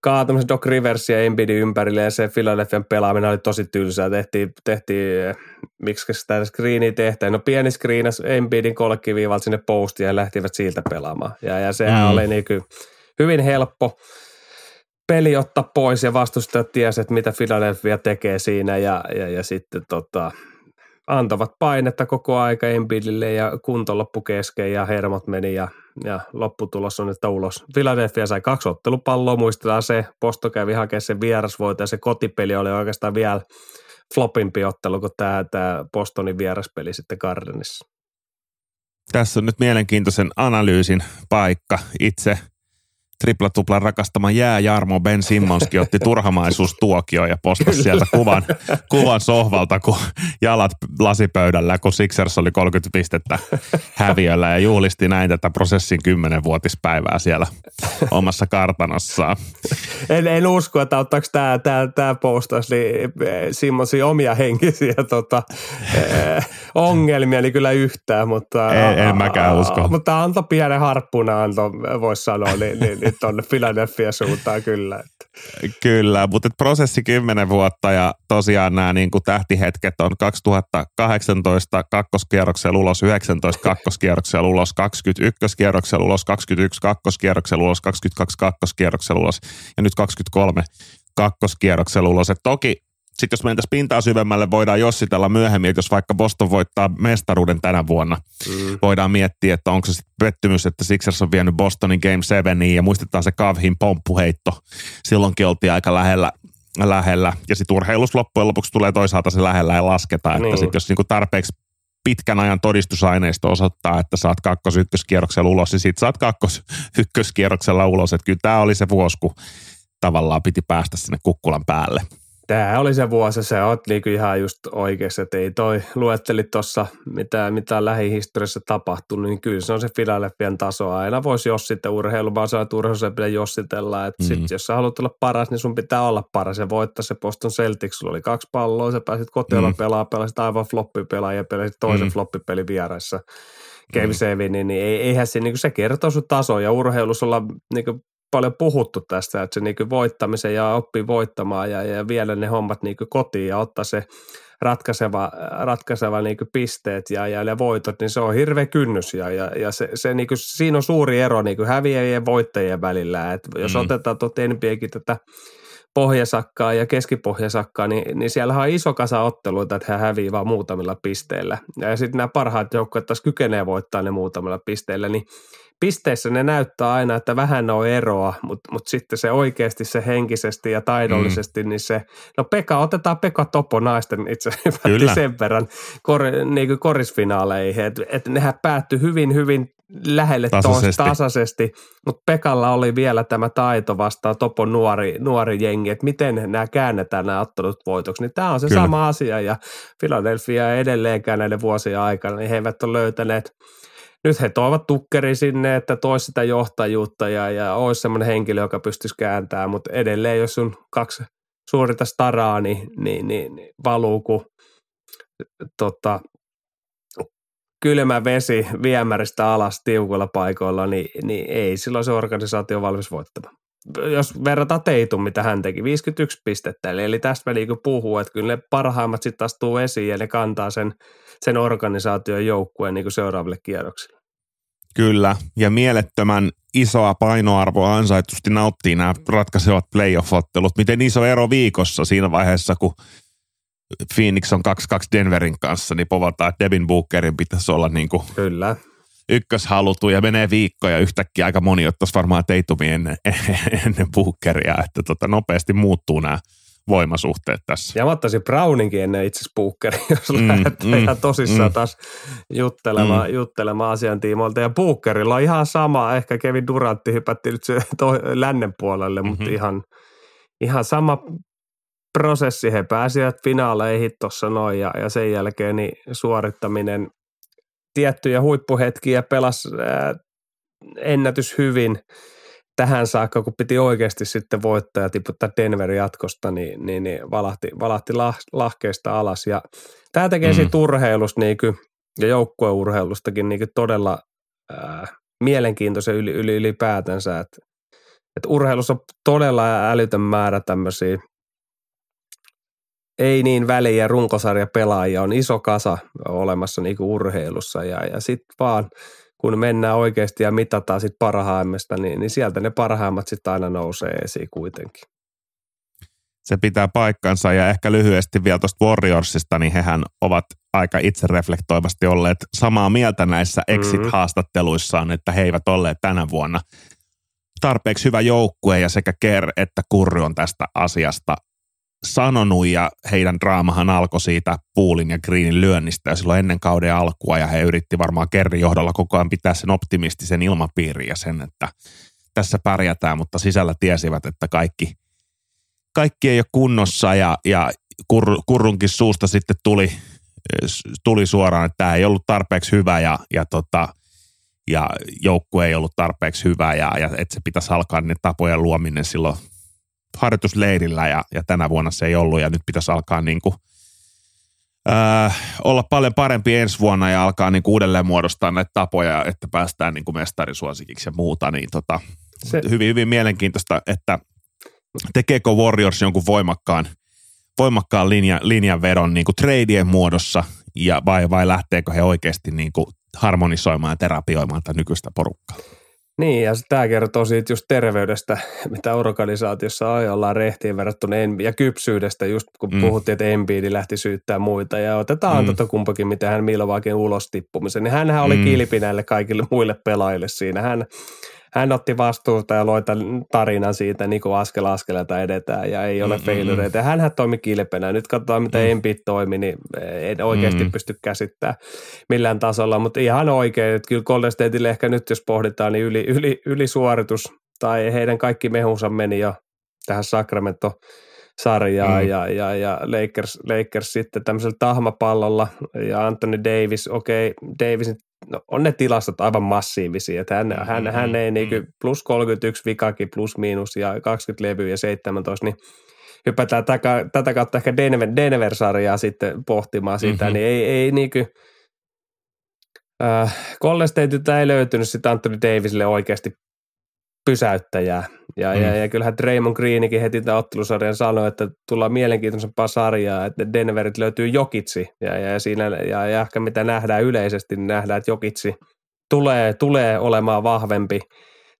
kaatumisen Doc Riversia ja Embiidin ympärille ja se Philadelphian pelaaminen oli tosi tylsää. Tehtiin, tehtiin miksi sitä screeniä tehtiin. No pieni screenas Embiidin kolkkiviivalta sinne postiin ja lähtivät siltä pelaamaan. Ja, ja sehän mm. oli niin kuin hyvin helppo peli ottaa pois ja vastustajat tiesi, että mitä Philadelphia tekee siinä ja, ja, ja sitten tota, antavat painetta koko aika Embiidille ja kunto loppu kesken ja hermot meni ja, ja lopputulos on, että ulos. Philadelphia sai kaksi ottelupalloa, muistetaan se, Posto kävi hakemaan sen vierasvoita ja se kotipeli oli oikeastaan vielä flopimpi ottelu kuin tämä, tämä Bostonin vieraspeli sitten Gardenissa. Tässä on nyt mielenkiintoisen analyysin paikka. Itse – triplatuplan rakastama jääjarmo Ben Simmonskin otti turhamaisuustuokio ja postasi sieltä kuvan, kuvan sohvalta, kun jalat lasipöydällä, kun Sixers oli 30 pistettä häviöllä ja juhlisti näin tätä prosessin 10-vuotispäivää siellä omassa kartanossaan. En, en usko, että ottaako tämä, tämä, tämä postaus niin Simmonsin omia henkisiä tota, eh, ongelmia niin kyllä yhtään, mutta... En, en mäkään usko. Mutta antoi pienen harppuna, antoi, voisi sanoa, niin, niin, niin tuonne Philadelphia suuntaan kyllä. Että. Kyllä, mutta prosessi 10 vuotta ja tosiaan nämä niin kuin tähtihetket on 2018 kakkoskierroksella ulos, 19 kakkoskierroksella ulos, 20 ykköskierroksella ulos, 21 kakkoskierroksella ulos, 22 kakkoskierroksella ulos ja nyt 23 kakkoskierroksella ulos. Et toki sitten jos mentäisiin pintaa syvemmälle, voidaan jossitella myöhemmin, että jos vaikka Boston voittaa mestaruuden tänä vuonna, mm. voidaan miettiä, että onko se sitten pettymys, että Sixers on vienyt Bostonin Game 7 ja muistetaan se Kavhin pomppuheitto. Silloinkin oltiin aika lähellä, lähellä. Ja sitten urheilus loppujen lopuksi tulee toisaalta se lähellä ja lasketaan, että niin. sitten jos niinku tarpeeksi pitkän ajan todistusaineisto osoittaa, että saat kakkos-ykköskierroksella ulos, niin sitten saat kakkos-ykköskierroksella ulos. Että kyllä tämä oli se vuosi, kun tavallaan piti päästä sinne kukkulan päälle tämä oli se vuosi, se oot niinku ihan just oikeassa, että ei toi luetteli tuossa, mitä, mitä lähihistoriassa tapahtunut, niin kyllä se on se Philadelphian taso. Aina voisi jossitella urheilu, vaan saa urheilu pitää jossitella, että mm. sit, jos sä haluat olla paras, niin sun pitää olla paras ja voittaa se Boston Celtics. Sulla oli kaksi palloa, sä pääsit kotiolla mm. pelaa, pelasit aivan floppipelaa ja pelasit toisen mm. floppipeli vieressä. Game mm. 7, niin, niin eihän se, niin se kertoo sun taso ja urheilussa olla niin paljon puhuttu tästä, että se niin voittamisen ja oppii voittamaan ja, ja viedä ne hommat niin kotiin ja ottaa se ratkaiseva, ratkaiseva niin pisteet ja, ja ne voitot, niin se on hirveä kynnys ja, ja, ja se, se niin kuin, siinä on suuri ero niin häviäjien ja voittajien välillä, että jos mm. otetaan tuota NBAkin tätä pohjasakkaa ja keskipohjasakkaa, niin, niin siellä on iso kasa otteluita, että he häviää vain muutamilla pisteillä. Ja sitten nämä parhaat joukkueet taas kykenee voittaa ne muutamilla pisteillä, niin pisteissä ne näyttää aina, että vähän on eroa, mutta mut sitten se oikeasti se henkisesti ja taidollisesti, mm. niin se, no Pekka, otetaan Pekka Topo naisten itse asiassa sen verran kor, niin korisfinaaleihin, että et nehän päättyi hyvin, hyvin lähelle tasaisesti, tasaisesti mutta Pekalla oli vielä tämä taito vastaan Topon nuori, nuori jengi, että miten nämä käännetään nämä ottelut voitoksi, niin tämä on se Kyllä. sama asia ja Philadelphia edelleenkään näiden vuosien aikana, niin he eivät ole löytäneet – nyt he toivat tukkeri sinne, että toisi sitä johtajuutta ja, ja olisi semmoinen henkilö, joka pystyisi kääntämään, mutta edelleen jos sun kaksi suurita staraa, niin, niin, niin, niin valuu kuin tota, kylmä vesi viemäristä alas tiukoilla paikoilla, niin, niin ei silloin se organisaatio valmis voittamaan. Jos verrataan Teitum, mitä hän teki, 51 pistettä, eli, eli tästä niin puhuu, että kyllä ne parhaimmat sitten astuu esiin ja ne kantaa sen – sen organisaation joukkueen niin seuraaville kierroksille. Kyllä, ja mielettömän isoa painoarvoa ansaitusti nauttii nämä ratkaisevat playoff-ottelut. Miten iso ero viikossa siinä vaiheessa, kun Phoenix on 2-2 Denverin kanssa, niin povataan, että Devin Bookerin pitäisi olla niin kuin Kyllä. ykköshalutu ja menee viikkoja yhtäkkiä aika moni ottaisi varmaan teitumi ennen, ennen Bookeria, että tota, nopeasti muuttuu nämä voimasuhteet tässä. Ja mä ottaisin Browninkin ennen itse Bookeria, jos mm, lähdetään mm, ihan tosissaan mm. taas juttelemaan, mm. juttelemaan asiantiimoilta. Ja Bookerilla on ihan sama, ehkä Kevin Durantti hypätti nyt se to, lännen puolelle, mm-hmm. mutta ihan, ihan sama prosessi. He pääsivät finaaleihin tuossa noin ja, ja sen jälkeen niin suorittaminen tiettyjä huippuhetkiä pelas ää, ennätys hyvin tähän saakka, kun piti oikeasti sitten voittaa ja tiputtaa Denver jatkosta, niin, niin, niin valahti, valahti lah, lahkeista alas. Ja tämä tekee mm. siitä urheilusta niin kuin, ja joukkueurheilustakin niin kuin todella ää, mielenkiintoisen yli, yli, ylipäätänsä, että että urheilussa on todella älytön määrä tämmöisiä ei niin väliä runkosarja pelaajia on iso kasa olemassa niin urheilussa ja, ja sitten vaan kun mennään oikeasti ja mitataan sit parhaimmista, niin, niin sieltä ne parhaimmat sitten aina nousee esiin kuitenkin. Se pitää paikkansa ja ehkä lyhyesti vielä tuosta Warriorsista, niin hehän ovat aika itsereflektoivasti olleet samaa mieltä näissä mm-hmm. exit-haastatteluissaan, että he eivät olleet tänä vuonna tarpeeksi hyvä joukkue ja sekä Ker että Kurri on tästä asiasta sanonut ja heidän draamahan alkoi siitä Puulin ja Greenin lyönnistä jo silloin ennen kauden alkua ja he yritti varmaan Kerrin johdolla koko ajan pitää sen optimistisen ilmapiirin ja sen, että tässä pärjätään, mutta sisällä tiesivät, että kaikki, kaikki ei ole kunnossa ja, ja kur, Kurrunkin suusta sitten tuli, tuli suoraan, että tämä ei ollut tarpeeksi hyvä ja, ja tota, ja joukkue ei ollut tarpeeksi hyvä ja, ja että se pitäisi alkaa ne tapojen luominen silloin harjoitusleirillä ja, ja tänä vuonna se ei ollut ja nyt pitäisi alkaa niin kuin, äh, olla paljon parempi ensi vuonna ja alkaa niin kuin uudelleen muodostaa näitä tapoja, että päästään niin kuin mestarisuosikiksi ja muuta, niin tota, se... hyvin, hyvin mielenkiintoista, että tekeekö Warriors jonkun voimakkaan, voimakkaan linja, linjanvedon niin kuin tradeien muodossa ja vai, vai lähteekö he oikeasti niin kuin harmonisoimaan ja terapioimaan tätä nykyistä porukkaa? Niin, ja tämä kertoo siitä just terveydestä, mitä organisaatiossa ollaan rehtiin verrattuna ja kypsyydestä, just kun mm. puhuttiin, että Embiidi lähti syyttää muita, ja otetaan mm. tota kumpakin, mitä hän Milwaukeein ulos tippumisen, niin hänhän oli mm. kilpi näille kaikille muille pelaajille siinä. Hän hän otti vastuuta ja loi tarinan siitä niin kuin askel askeleelta edetään ja ei ole mm, failureita. Ja hänhän toimi kilpenä. Nyt katsotaan, miten mm. Embiid toimi, niin en oikeasti mm. pysty käsittämään millään tasolla. Mutta ihan oikein, että kyllä Golden Stateille ehkä nyt, jos pohditaan, niin yli, yli, ylisuoritus tai heidän kaikki mehunsa meni jo tähän Sacramento sarjaa mm. ja, ja, ja Lakers, Lakers sitten tämmöisellä tahmapallolla ja Anthony Davis, okei, okay, Davis no, on ne tilastot aivan massiivisia, että hän, mm-hmm. hän, hän ei niin kuin plus 31 vikakin plus miinus ja 20 levyä ja 17, niin hypätään tätä, tätä kautta ehkä Denver, Denver-sarjaa sitten pohtimaan sitä, mm-hmm. niin ei, ei niin kuin, äh, Golden ei löytynyt sitten Anthony Davisille oikeasti pysäyttäjää. Ja, mm. ja, ja kyllähän Draymond Greenikin heti tämän ottelusarjan sanoi, että tullaan mielenkiintoisempaa sarjaa, että Denverit löytyy Jokitsi. Ja, ja, siinä, ja, ja ehkä mitä nähdään yleisesti, niin nähdään, että Jokitsi tulee, tulee olemaan vahvempi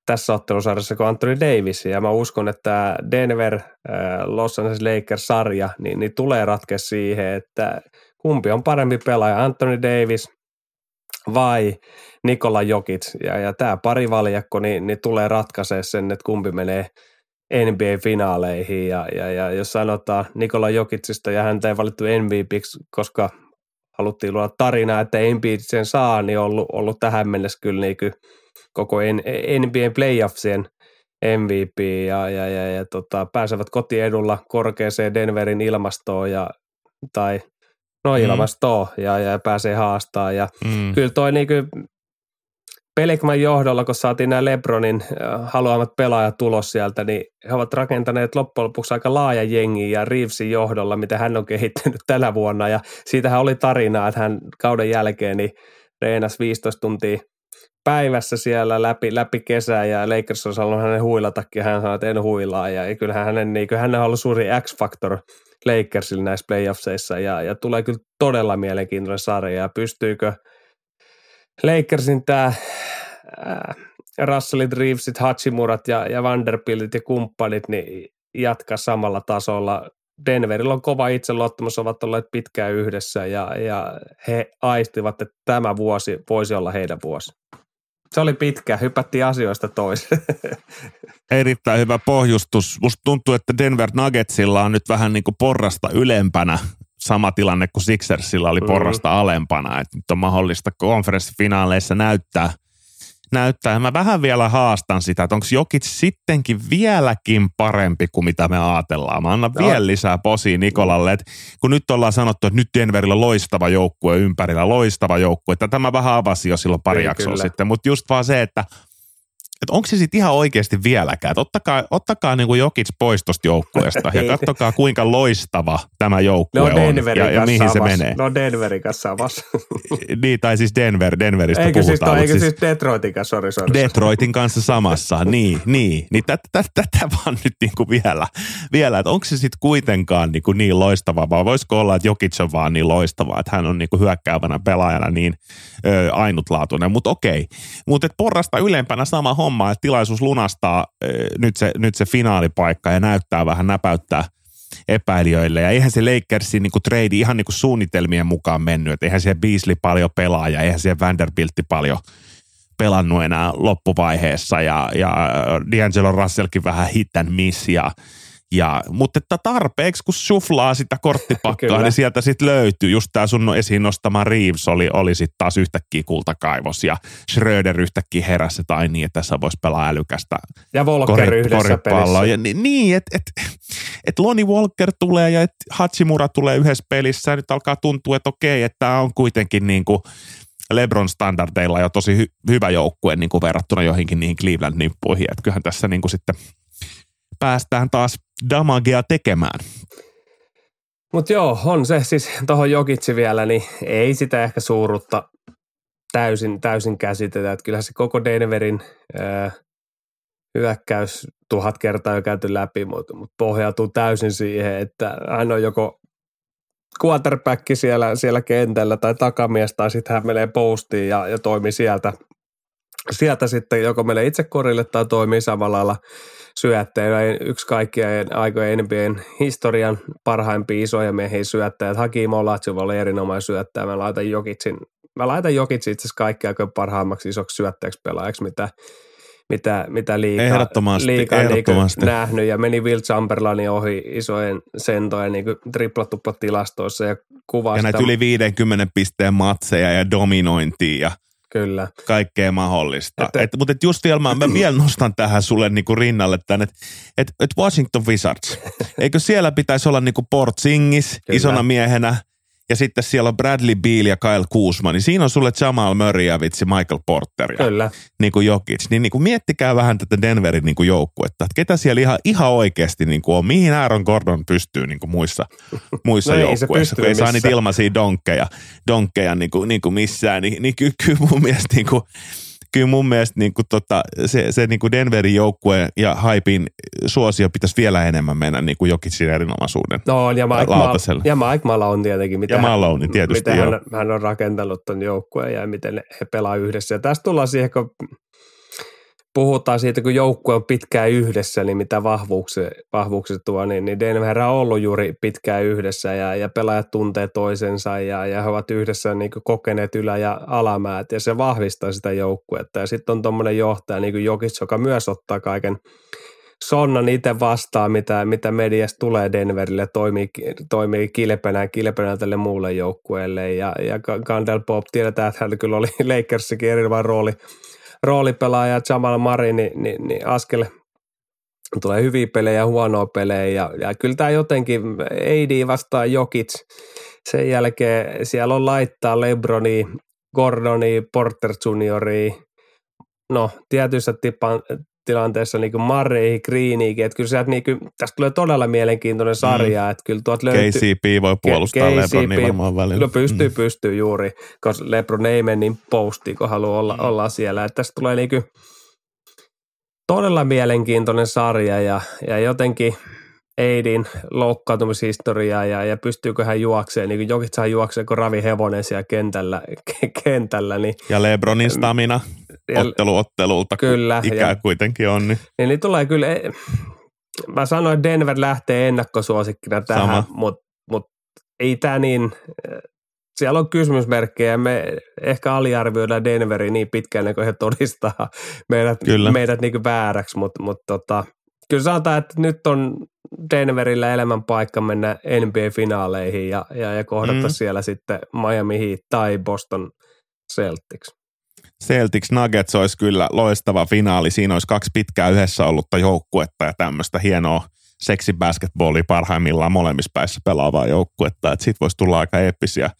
tässä ottelusarjassa kuin Anthony Davis. Ja mä uskon, että Denver, äh, Los Angeles Lakers-sarja, niin, niin tulee ratkea siihen, että kumpi on parempi pelaaja, Anthony Davis vai Nikola Jokic. Ja, ja tämä parivaljakko niin, niin tulee ratkaisee sen, että kumpi menee NBA-finaaleihin. Ja, ja, ja jos sanotaan Nikola Jokicista ja häntä ei valittu MVPiksi, koska haluttiin luoda tarinaa, että NBA sen saa, niin on ollut, ollut tähän mennessä kyllä niin kuin koko NBA playoffsien MVP ja, ja, ja, ja tota, pääsevät kotiedulla korkeaseen Denverin ilmastoon ja, tai no mm. ilmastoon mm. ja, ja pääsee haastaa. Ja mm. kyllä toi niin kuin Pelikman johdolla, kun saatiin nämä Lebronin äh, haluamat pelaajat tulos sieltä, niin he ovat rakentaneet loppujen lopuksi aika laaja jengi ja Reevesin johdolla, mitä hän on kehittänyt tänä vuonna. Ja siitähän oli tarinaa, että hän kauden jälkeen niin reenasi 15 tuntia päivässä siellä läpi, läpi kesää ja Lakers on sanonut hänen huilatakin ja hän sanoi, että en huilaa. Ja kyllähän hänen, niin, kyllä hän on ollut suuri X-faktor Lakersilla näissä playoffseissa ja, ja tulee kyllä todella mielenkiintoinen sarja ja pystyykö – Lakersin tämä Russellit, Reevesit, Hachimurat ja, ja Vanderbiltit ja kumppanit niin jatkaa samalla tasolla. Denverillä on kova itseluottamus, ovat olleet pitkään yhdessä ja, ja he aistivat, että tämä vuosi voisi olla heidän vuosi. Se oli pitkä, hypättiin asioista toiseen. Erittäin hyvä pohjustus. Musta tuntuu, että Denver Nuggetsilla on nyt vähän niin kuin porrasta ylempänä sama tilanne kuin Sixersilla oli mm. porrasta mm. alempana. Että nyt on mahdollista konferenssifinaaleissa näyttää – näyttää. Mä vähän vielä haastan sitä, että onko Jokit sittenkin vieläkin parempi kuin mitä me ajatellaan. Mä annan no. vielä lisää posia Nikolalle, että kun nyt ollaan sanottu, että nyt Denverillä loistava joukkue ympärillä, loistava joukkue. Tätä mä vähän avasin jo silloin pari jaksoa sitten, mutta just vaan se, että – että onko se sitten ihan oikeasti vieläkään. Että ottakaa, ottakaa niin kuin Jokits pois tuosta joukkueesta ja katsokaa kuinka loistava tämä joukkue no, on ja, ja mihin se menee. No Denverin kanssa samassa. niin, tai siis Denver, Denveristä eikö siis puhutaan. Siis, eikö siis, siis Detroitin kanssa, sorry, sorry. Detroitin kanssa samassa, niin, niin. niin tätä, tätä, tätä vaan nyt niin kuin vielä, vielä että onko se sitten kuitenkaan niin, kuin niin loistava, vai voisiko olla, että Jokic on vaan niin loistava, että hän on niin kuin hyökkäävänä pelaajana niin ö, ainutlaatuinen, mutta okei. Mutta porrasta ylempänä sama homma homma, että tilaisuus lunastaa nyt se, nyt se finaalipaikka ja näyttää vähän näpäyttää epäilijöille. Ja eihän se Lakersin niin trade ihan niin kuin suunnitelmien mukaan mennyt. Että eihän siellä Beasley paljon pelaa ja eihän siellä Vanderbiltti paljon pelannut enää loppuvaiheessa. Ja, ja D'Angelo Russellkin vähän hit and miss ja ja, mutta että tarpeeksi, kun suflaa sitä korttipakkaa, niin sieltä sitten löytyy. Just tämä sun esiin nostama Reeves oli, oli sitten taas yhtäkkiä kultakaivos ja Schröder yhtäkkiä heräsi tai niin, että tässä voisi pelaa älykästä Ja Walker kori, yhdessä pelissä. Ja, niin, niin että et, et Lonnie Walker tulee ja että Hachimura tulee yhdessä pelissä ja nyt alkaa tuntua, että okei, että tämä on kuitenkin niin kuin LeBron standardeilla jo tosi hy- hyvä joukkue niin kuin verrattuna joihinkin niihin Cleveland-nippuihin. Että kyllähän tässä niin kuin sitten – päästään taas damagea tekemään. Mutta joo, on se siis tuohon Jokitsi vielä, niin ei sitä ehkä suurutta täysin, täysin käsitetä. Että kyllähän se koko Denverin ää, hyökkäys tuhat kertaa jo käyty läpi, mutta, mutta pohjautuu täysin siihen, että hän on joko quarterback siellä, siellä kentällä tai takamies tai sitten hän menee postiin ja, ja toimii sieltä, sieltä sitten joko menee itse korille tai toimii samalla lailla – syöttäjä, yksi kaikkien aikojen NBAn historian parhaimpia isoja miehiä syöttäjät. Hakim Olajuwon oli erinomainen syöttäjä. Mä laitan Jokitsin, mä laitan Jokitsin itse asiassa kaikki aikojen parhaimmaksi isoksi syöttäjäksi pelaajaksi, mitä, mitä, mitä liikaa, ehdottomasti, liikaa niinku ehdottomasti. Niin nähnyt. Ja meni Will Chamberlainin ohi isojen sentojen niin tripla tilastoissa ja kuvasi. Ja näitä yli 50 pisteen matseja ja dominointia ja Kyllä. Kaikkea mahdollista. Että, et, mutta et just vielä, mä, mä vielä nostan tähän sulle niinku rinnalle tämän, että et, et Washington Wizards, eikö siellä pitäisi olla niinku Port Singis Kyllä. isona miehenä, ja sitten siellä on Bradley Beal ja Kyle Kuzma, niin siinä on sulle Jamal Murray ja vitsi Michael Porter ja Kyllä. Niin kuin Jokic. Niin, niin kuin miettikää vähän tätä Denverin niin kuin joukkuetta, että ketä siellä ihan, ihan oikeasti niin kuin on, mihin Aaron Gordon pystyy niin kuin muissa, muissa no joukkueissa, kun ei saa niitä ilmaisia donkkeja, donkkeja niin kuin, niin kuin missään, niin, niin kyllä mun mielestä niin kuin, kyllä mun mielestä niin kuin tota, se, se niin kuin Denverin joukkue ja Hypin suosio pitäisi vielä enemmän mennä niin kuin Jokicin erinomaisuuden No ja Mike, Mal- ja Mike Malone tietenkin. Mitä ja Malone tietysti, Miten hän, hän, on rakentanut tuon joukkueen ja miten he pelaa yhdessä. Ja tästä tullaan siihen, kun puhutaan siitä, kun joukkue on pitkään yhdessä, niin mitä vahvuuksia, vahvuuksia tuo, niin, niin Denver on ollut juuri pitkään yhdessä ja, ja pelaajat tuntee toisensa ja, ja he ovat yhdessä niin kokeneet ylä- ja alamäät ja se vahvistaa sitä joukkuetta. Ja sitten on tuommoinen johtaja niin kuin Jokic, joka myös ottaa kaiken sonnan itse vastaan, mitä, mitä mediasta tulee Denverille, toimii, toimii kilpenä, kilpenä tälle muulle joukkueelle. Ja, ja Gandel Pop, tiedetään, että hänellä kyllä oli Lakersikin erilainen rooli – roolipelaaja Jamal Mari, niin, niin, niin askel tulee hyviä pelejä, huonoa pelejä. Ja, ja kyllä tämä jotenkin AD vastaan Jokic, sen jälkeen siellä on laittaa Lebroni, Gordoni, Porter Juniori, no tietyissä tilanteessa niin kuin Marreihin, Greeniinkin, että kyllä sieltä niin kuin, tästä tulee todella mielenkiintoinen mm. sarja, mm. että kyllä tuot löytyy. KCP voi puolustaa KCP, Lebronia varmaan välillä. No pystyy, mm. pystyy juuri, koska Lebron ei mene niin postiin, kun haluaa olla, mm. olla siellä, että tästä tulee niin kuin todella mielenkiintoinen sarja ja, ja jotenkin – Eidin loukkaantumishistoriaa ja, ja pystyykö hän juokseen, niin kuin saa juokseen kuin Ravi Hevonen siellä kentällä. kentällä niin, ja Lebronin stamina ottelu ottelulta, kyllä, ikä ja, kuitenkin on. Niin. Niin, niin tulee kyllä, mä sanoin, että Denver lähtee ennakkosuosikkina tähän, mutta mut, ei tämä niin, siellä on kysymysmerkkejä. Me ehkä aliarvioidaan Denveri niin pitkään, kun he todistaa meidät, kyllä. meidät niin vääräksi, mutta mut tota, kyllä sanotaan, että nyt on Denverillä elämän paikka mennä NBA-finaaleihin ja, ja, ja kohdata mm. siellä sitten Miami Heat tai Boston Celtics. Celtics Nuggets olisi kyllä loistava finaali. Siinä olisi kaksi pitkää yhdessä ollutta joukkuetta ja tämmöistä hienoa seksi basketballia parhaimmillaan molemmissa päissä pelaavaa joukkuetta. Siitä voisi tulla aika eeppisiä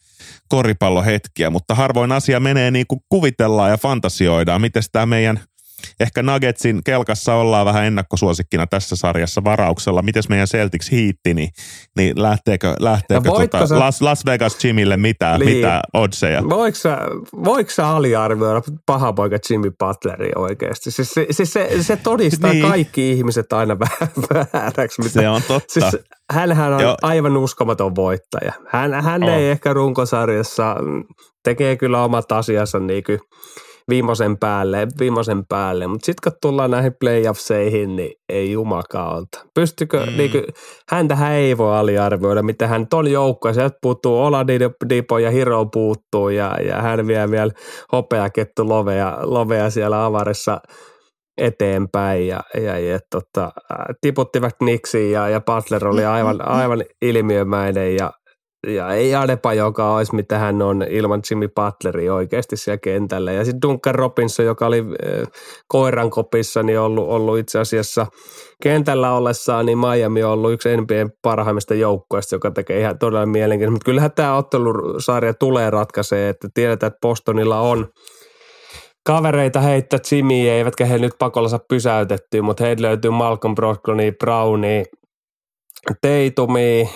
koripallohetkiä, mutta harvoin asia menee niin kuin kuvitellaan ja fantasioidaan. Miten tämä meidän – ehkä Nuggetsin kelkassa ollaan vähän ennakkosuosikkina tässä sarjassa varauksella. Mites meidän Celtics hiitti, niin, niin lähteekö, lähteekö tuota sä... Las, Las Vegas Jimille mitä, niin. mitä oddseja? Voiko sä, voiko sä aliarvioida paha poika Jimmy Butleri oikeasti? Siis se, siis se, se todistaa niin. kaikki ihmiset aina vääräksi. Mitä, se on totta. Siis hänhän on Joo. aivan uskomaton voittaja. Hän, hän ei ehkä runkosarjassa, mm, tekee kyllä omat asiansa niin kuin – viimeisen päälle, viimeisen päälle. Mutta sitten kun tullaan näihin playoffseihin, niin ei jumakaalta. Pystykö, mm. niin kuin, häntähän ei voi aliarvioida, mitä hän ton joukkoja, sieltä puuttuu Oladipo ja Hiro puuttuu ja, ja hän vie vielä hopeakettu lovea, lovea siellä avarissa eteenpäin ja, ja, ja tota, tiputtivat Nixin ja, ja Butler oli aivan, aivan ilmiömäinen ja ja ei Adepa, joka olisi mitä hän on ilman Jimmy Butleria oikeasti siellä kentällä. Ja sitten Duncan Robinson, joka oli äh, koiran kopissa, niin ollut, ollut itse asiassa kentällä ollessaan, niin Miami on ollut yksi NBAn parhaimmista joukkoista, joka tekee ihan todella mielenkiintoista. Mutta kyllähän tämä ottelusarja tulee ratkaisee, että tiedetään, että Bostonilla on kavereita heittää Jimmyä, eivätkä he nyt pakolla saa pysäytettyä, mutta heillä löytyy Malcolm Brogdoni, Browni, Teitumi,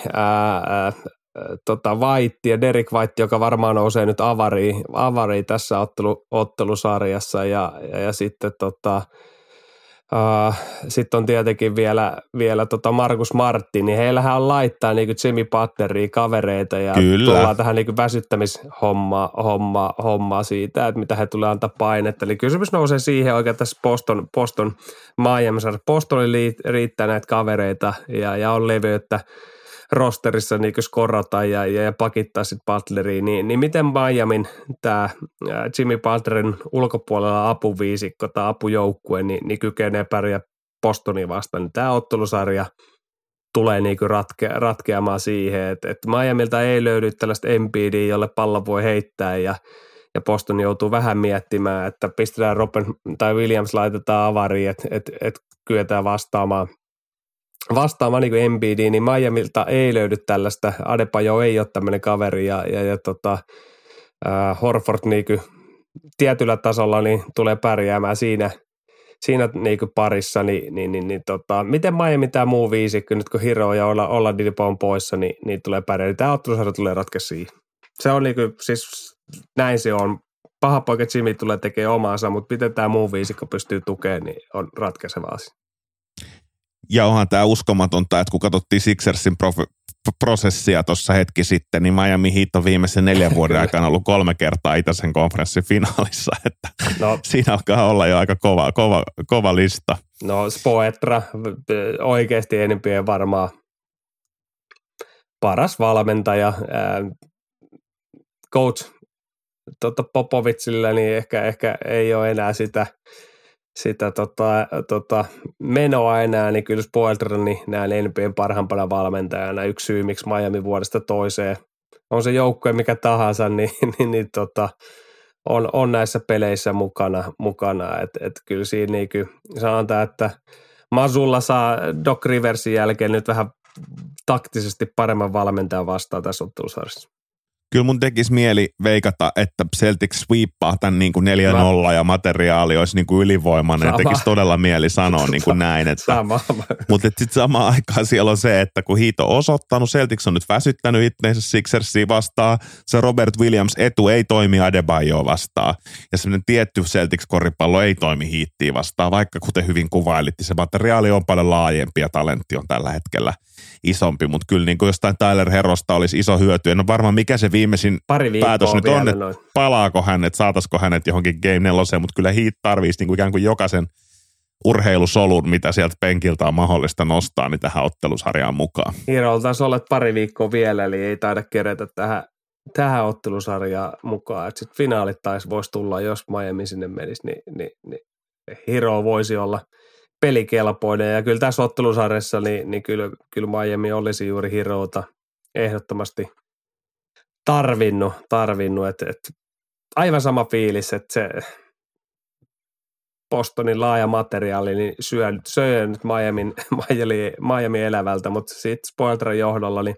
tota White ja Derek White, joka varmaan nousee nyt avariin, avariin tässä ottelu, ottelusarjassa ja, ja, ja sitten tota, Uh, sitten on tietenkin vielä, vielä tota Markus Martin, niin heillähän on laittaa niin kuin Jimmy Butleria kavereita ja Kyllä. tullaan tähän niin väsyttämishommaa homma, homma siitä, että mitä he tulee antaa painetta. Eli kysymys nousee siihen oikein tässä Boston, Boston Miami, Bostonille riittää näitä kavereita ja, ja on leveyttä rosterissa niin skorata ja, ja, ja pakittaa sitten Butleriin, niin, niin miten Miamin tämä Jimmy Butlerin ulkopuolella apuviisikko tai apujoukkue niin, niin kykenee pärjää Bostonia vastaan, niin tämä ottelusarja tulee niin ratke, ratkeamaan siihen, että, että Miamilta ei löydy tällaista MPD, jolle pallo voi heittää ja ja Boston joutuu vähän miettimään, että pistetään Robin tai Williams laitetaan avariin, että, että, että kyetään vastaamaan vastaamaan niin kuin Embiid, niin Miamilta ei löydy tällaista. Adepajo ei ole tämmöinen kaveri ja, ja, ja tota, äh, Horford niin kuin tietyllä tasolla niin tulee pärjäämään siinä, siinä niin kuin parissa, niin, niin, niin, niin tota, miten Miami tämä muu viisikko, nyt kun Hiro ja olla, olla Didipo on poissa, niin, niin tulee pärjää. Niin tämä ottelusarja tulee ratkea siihen. Se on niin kuin, siis näin se on. Paha poika Jimmy tulee tekemään omaansa, mutta miten tämä muu viisikko pystyy tukemaan, niin on ratkaiseva asia. Ja onhan tämä uskomatonta, että kun katsottiin Sixersin prof- prosessia tuossa hetki sitten, niin Miami Heat on viimeisen neljän vuoden aikana ollut kolme kertaa Itäisen konferenssin finaalissa, että no. siinä alkaa olla jo aika kova, kova, kova lista. No Spoetra oikeasti enempien varmaan paras valmentaja. coach tota Popovitsille, niin ehkä, ehkä ei ole enää sitä sitä tota, tota, menoa enää, niin kyllä Spoilter niin näen NBAn parhaimpana valmentajana. Yksi syy, miksi Miami vuodesta toiseen on se joukkue mikä tahansa, niin, niin, niin tota, on, on, näissä peleissä mukana. mukana. Et, et kyllä siinä niin kyllä sanotaan, että Masulla saa Doc Riversin jälkeen nyt vähän taktisesti paremman valmentajan vastaan tässä ottelusarjassa kyllä mun tekisi mieli veikata, että Celtics sweepaa tämän niin kuin 4-0 ja materiaali olisi niin kuin ylivoimainen. Sama. Tekisi todella mieli sanoa niin kuin näin. Että, Sama. Mutta sitten samaan aikaan siellä on se, että kun Hiito on osoittanut, Celtics on nyt väsyttänyt itseensä Sixersia vastaan, se Robert Williams etu ei toimi Adebayo vastaan. Ja semmoinen tietty Celtics-koripallo ei toimi Hiittiin vastaan, vaikka kuten hyvin kuvailit, se materiaali on paljon laajempi ja talentti on tällä hetkellä isompi, mutta kyllä niin kuin jostain Tyler Herosta olisi iso hyöty. En ole varma, mikä se viimeisin Pari päätös nyt on, että noin. palaako hänet, saataisiko hänet johonkin Game 4, mutta kyllä Heat tarvitsisi niin kuin ikään kuin jokaisen urheilusolun, mitä sieltä penkiltä on mahdollista nostaa, niin tähän ottelusarjaan mukaan. Hero taisi olla pari viikkoa vielä, eli ei taida kerätä tähän tähän ottelusarjaan mukaan, että sitten finaalit taisi voisi tulla, jos Miami sinne menisi, niin, niin, niin Hiro voisi olla pelikelpoinen. Ja kyllä tässä ottelusarjassa, niin, niin kyllä, kyllä Miami olisi juuri Hirota ehdottomasti tarvinnut, tarvinnut että, että aivan sama fiilis, että se Bostonin laaja materiaali niin syö, syö nyt Miamin, Miami, Miami elävältä, mutta sitten Spoiltran johdolla niin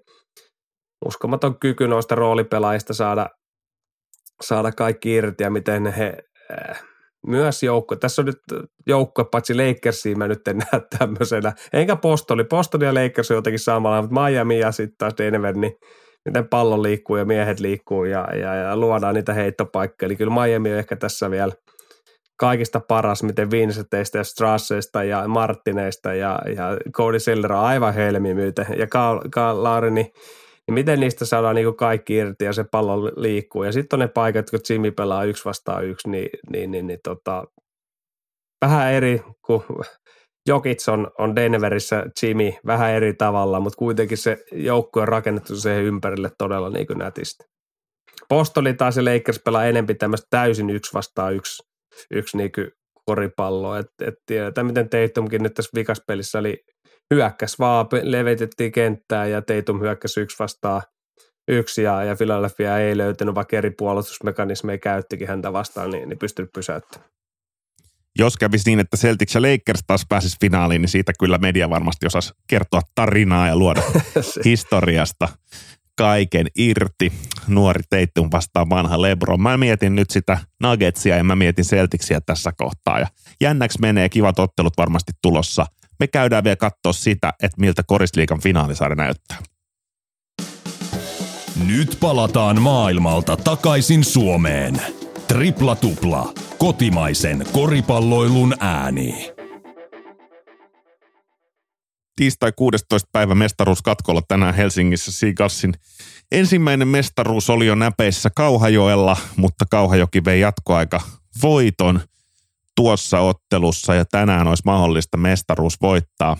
uskomaton kyky noista roolipelaajista saada, saada kaikki irti ja miten he äh, myös joukko, tässä on nyt joukko, paitsi Lakersia mä nyt en näe tämmöisenä, enkä Postoli, Postoli ja Lakers on jotenkin samalla, mutta Miami ja sitten taas Denver, niin miten pallo liikkuu ja miehet liikkuu ja, ja, ja luodaan niitä heittopaikkoja. Eli kyllä Miami on ehkä tässä vielä kaikista paras, miten Vincenteistä ja Strasseista ja Martineista ja, ja Cody Seller on aivan helmimyyte. Ja Karl Lauri, niin, niin miten niistä saadaan niin kaikki irti ja se pallo liikkuu. Ja sitten on ne paikat, kun Jimmy pelaa yksi vastaan yksi, niin, niin, niin, niin tota, vähän eri kuin Jokits on, on Denverissä Jimmy vähän eri tavalla, mutta kuitenkin se joukko on rakennettu siihen ympärille todella niin kuin nätisti. Postoli taas se Lakers pelaa enempi tämmöistä täysin yksi vastaan yksi, yksi niin kuin koripalloa. Et, et tiedetään, miten Teitumkin nyt tässä vikaspelissä oli hyökkäs vaan, levitettiin kenttää ja Teitum hyökkäsi yksi vastaan yksi ja, ja Philadelphia ei löytänyt, vaikka eri puolustusmekanismeja käyttikin häntä vastaan, niin, niin pystynyt pysäyttämään jos kävisi niin, että Celtics ja Lakers taas pääsisi finaaliin, niin siitä kyllä media varmasti osaisi kertoa tarinaa ja luoda historiasta kaiken irti. Nuori Teittum vastaan vanha Lebron. Mä mietin nyt sitä Nuggetsia ja mä mietin Celticsia tässä kohtaa. Ja jännäksi menee, kivat ottelut varmasti tulossa. Me käydään vielä katsoa sitä, että miltä Korisliikan finaalisarja näyttää. Nyt palataan maailmalta takaisin Suomeen. Tripla tupla. Kotimaisen koripalloilun ääni. Tiistai 16. päivä mestaruuskatkolla tänään Helsingissä Seagalsin ensimmäinen mestaruus oli jo näpeissä Kauhajoella, mutta Kauhajoki vei jatkoaika voiton tuossa ottelussa ja tänään olisi mahdollista mestaruus voittaa.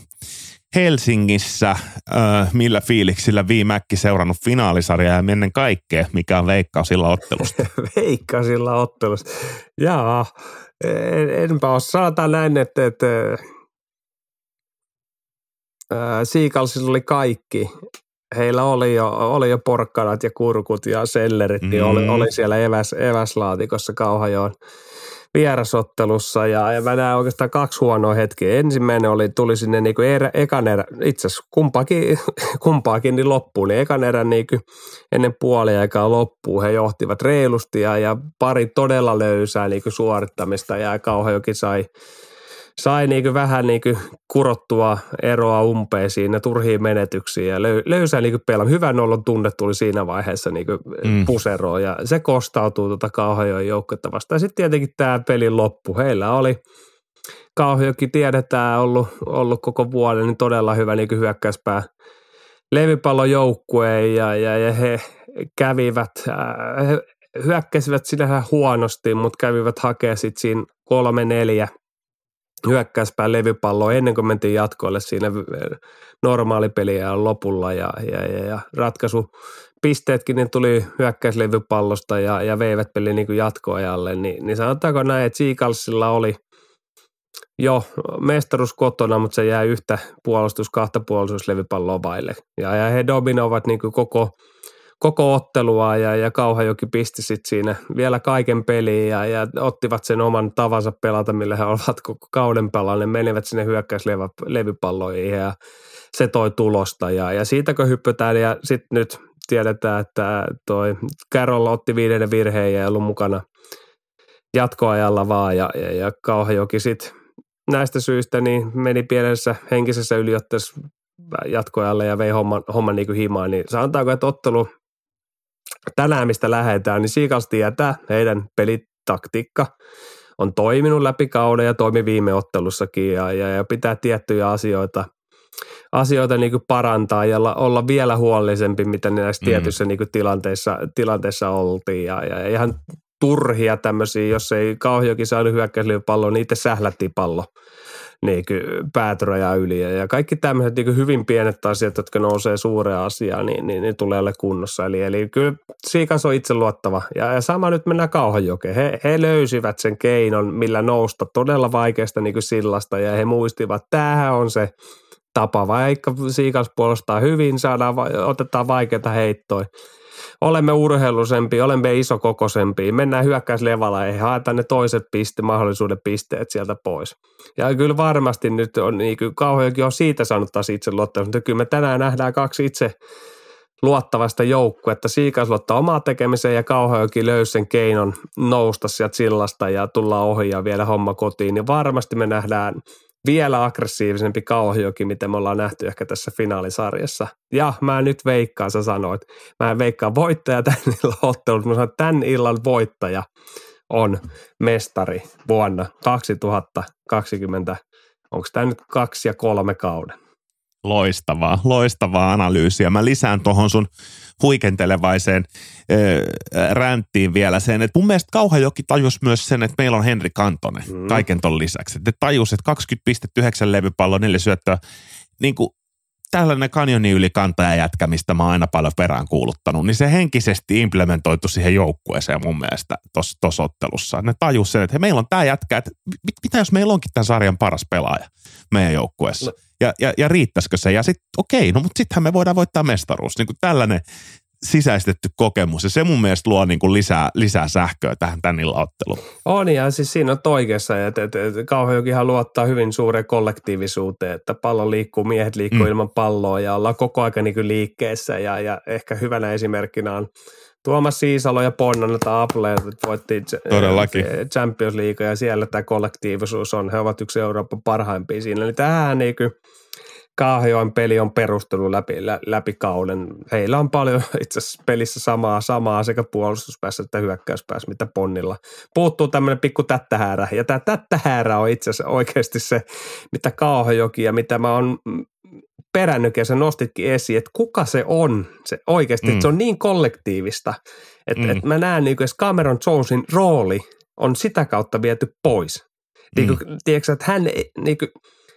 Helsingissä, äh, millä fiiliksillä viimäkki seurannut finaalisarjaa ja ennen kaikkea, mikä on sillä ottelusta? sillä ottelusta. Jaa, en, enpä ole. Sanotaan näin, että, että äh, Siikalsilla oli kaikki. Heillä oli jo, oli jo porkkanat ja kurkut ja sellerit, mm. niin oli, mm. oli siellä eväs, eväslaatikossa Kauhajoon vierasottelussa ja, ja mä näen oikeastaan kaksi huonoa hetkeä. Ensimmäinen oli, tuli sinne niin erä, ekan erä, itse asiassa kumpaakin, kumpaakin niin loppuun, niin ekan erän niin kuin ennen puoliaikaa loppuun he johtivat reilusti ja, ja pari todella löysää niin suorittamista ja Kauhajoki sai sai niin vähän niin kurottua eroa umpeen siinä turhiin menetyksiin ja löy, löysää niin pelaa. Hyvän olon tunne tuli siinä vaiheessa niin mm. puseroon ja se kostautuu tuota Kauhajoen joukkuetta vastaan. Sitten tietenkin tämä pelin loppu. Heillä oli Kauhajoki tiedetään ollut, ollut koko vuoden niin todella hyvä niin hyökkäyspää levipallojoukkue ja, ja, ja he kävivät, äh, he hyökkäsivät sinähän huonosti, mutta kävivät hakea sitten siinä kolme neljä hyökkäyspään levypalloa ennen kuin mentiin jatkoille siinä normaalipeliä lopulla ja, ja, ja, ja ratkaisu pisteetkin niin tuli hyökkäyslevypallosta ja, ja veivät peli niin jatkoajalle, niin, niin sanotaanko näin, että Seagalsilla oli jo mestaruus kotona, mutta se jää yhtä puolustus, kahta puolustuslevypalloa vaille. Ja, ja he dominoivat niin koko – koko ottelua ja, ja Kauhajoki pisti sit siinä vielä kaiken peliin ja, ja ottivat sen oman tavansa pelata, millä he ovat koko kauden pelanneet, menivät sinne hyökkäyslevypalloihin ja se toi tulosta ja, ja siitäkö hyppytään. Ja sitten nyt tiedetään, että toi Carroll otti viidennen virheen ja ei ollut mukana jatkoajalla vaan ja, ja, ja Kauhajoki sitten näistä syistä niin meni pienessä henkisessä yliotteessa jatkoajalle ja vei homman, homman niin kuin himaan, niin sanotaanko, että ottelu tänään, mistä lähdetään, niin Seagulls tietää heidän pelitaktiikka on toiminut läpi kauden ja toimi viime ottelussakin ja, ja, ja pitää tiettyjä asioita, asioita niin kuin parantaa ja olla, olla vielä huolellisempi, mitä näissä mm. tietyissä niin kuin tilanteissa, tilanteissa oltiin ja, ja, ihan turhia tämmöisiä, jos ei kauheakin saanut hyökkäyslivy palloa, niin itse sählättiin pallo niin päätyraja yli. Ja kaikki tämmöiset niin hyvin pienet asiat, jotka nousee suureen asiaan, niin, niin, niin tulee olla kunnossa. Eli, eli kyllä Siikas on itse luottava. Ja, ja sama nyt mennään Kauhajokeen. He, he löysivät sen keinon, millä nousta todella vaikeasta niin sillasta ja he muistivat, että tämähän on se tapa. Vaikka Siikas puolustaa hyvin, saadaan, otetaan vaikeita heittoja olemme urheilusempi, olemme isokokoisempi, mennään hyökkäyslevalla ja haetaan ne toiset piste, mahdollisuuden pisteet sieltä pois. Ja kyllä varmasti nyt on, niin kauheankin on siitä saanut taas itse luottamus, mutta kyllä me tänään nähdään kaksi itse luottavasta joukkuetta. Siikas luottaa omaa tekemiseen ja Kauhajoki löysi sen keinon nousta sieltä sillasta ja tulla ohi ja viedä homma kotiin. Niin varmasti me nähdään vielä aggressiivisempi kauhjoki, mitä me ollaan nähty ehkä tässä finaalisarjassa. Ja mä nyt veikkaan, sä sanoit, mä en veikkaa voittaja tämän illan ottelussa, mä sanon, että tämän illan voittaja on mestari vuonna 2020. Onko tämä nyt kaksi ja kolme kauden? Loistavaa, loistavaa analyysiä. Mä lisään tuohon sun huikentelevaiseen äh, ränttiin vielä sen, että mun mielestä Kauhajoki tajus myös sen, että meillä on Henri Kantonen mm. kaiken ton lisäksi. Että tajus, että 20 pistettä, 9 levypallo, neljä syöttöä. Niin kuin tällainen kanjonin yli kantaja jätkä, mistä mä oon aina paljon perään kuuluttanut, niin se henkisesti implementoitu siihen joukkueeseen mun mielestä tuossa ottelussa. Ne tajus sen, että meillä on tämä jätkä, että mit, mitä jos meillä onkin tämän sarjan paras pelaaja meidän joukkueessa. No. Ja, ja, ja riittäisikö se? Ja sitten okei, no mutta sittenhän me voidaan voittaa mestaruus. Niin kuin tällainen sisäistetty kokemus ja se mun mielestä luo niin kuin lisää, lisää sähköä tähän tän otteluun. On ja siis siinä on oikeassa, että, että, että Kauhajokihan luottaa hyvin suureen kollektiivisuuteen, että pallo liikkuu, miehet liikkuu mm. ilman palloa ja ollaan koko ajan niin liikkeessä ja, ja ehkä hyvänä esimerkkinä on Tuomas Siisalo ja Ponnan Apple voitti Todellakin. Champions League ja siellä tämä kollektiivisuus on. He ovat yksi Euroopan parhaimpia siinä. Eli tähän niin kuin – Kaahajoen peli on perustelu läpi, läpi kauden. Heillä on paljon itse asiassa pelissä samaa, samaa sekä puolustuspäässä että hyökkäyspäässä, mitä Ponnilla. Puuttuu tämmöinen pikku tättähäärä, ja tämä tättähäärä on itse asiassa oikeasti se, mitä Kaahajoki ja mitä mä oon perännyt ja sä nostitkin esiin, että kuka se on se oikeasti, mm. että se on niin kollektiivista, että, mm. että mä näen niin kuin, Cameron Jonesin rooli on sitä kautta viety pois. Niin kuin, mm. tiedätkö, että hän, niin kuin,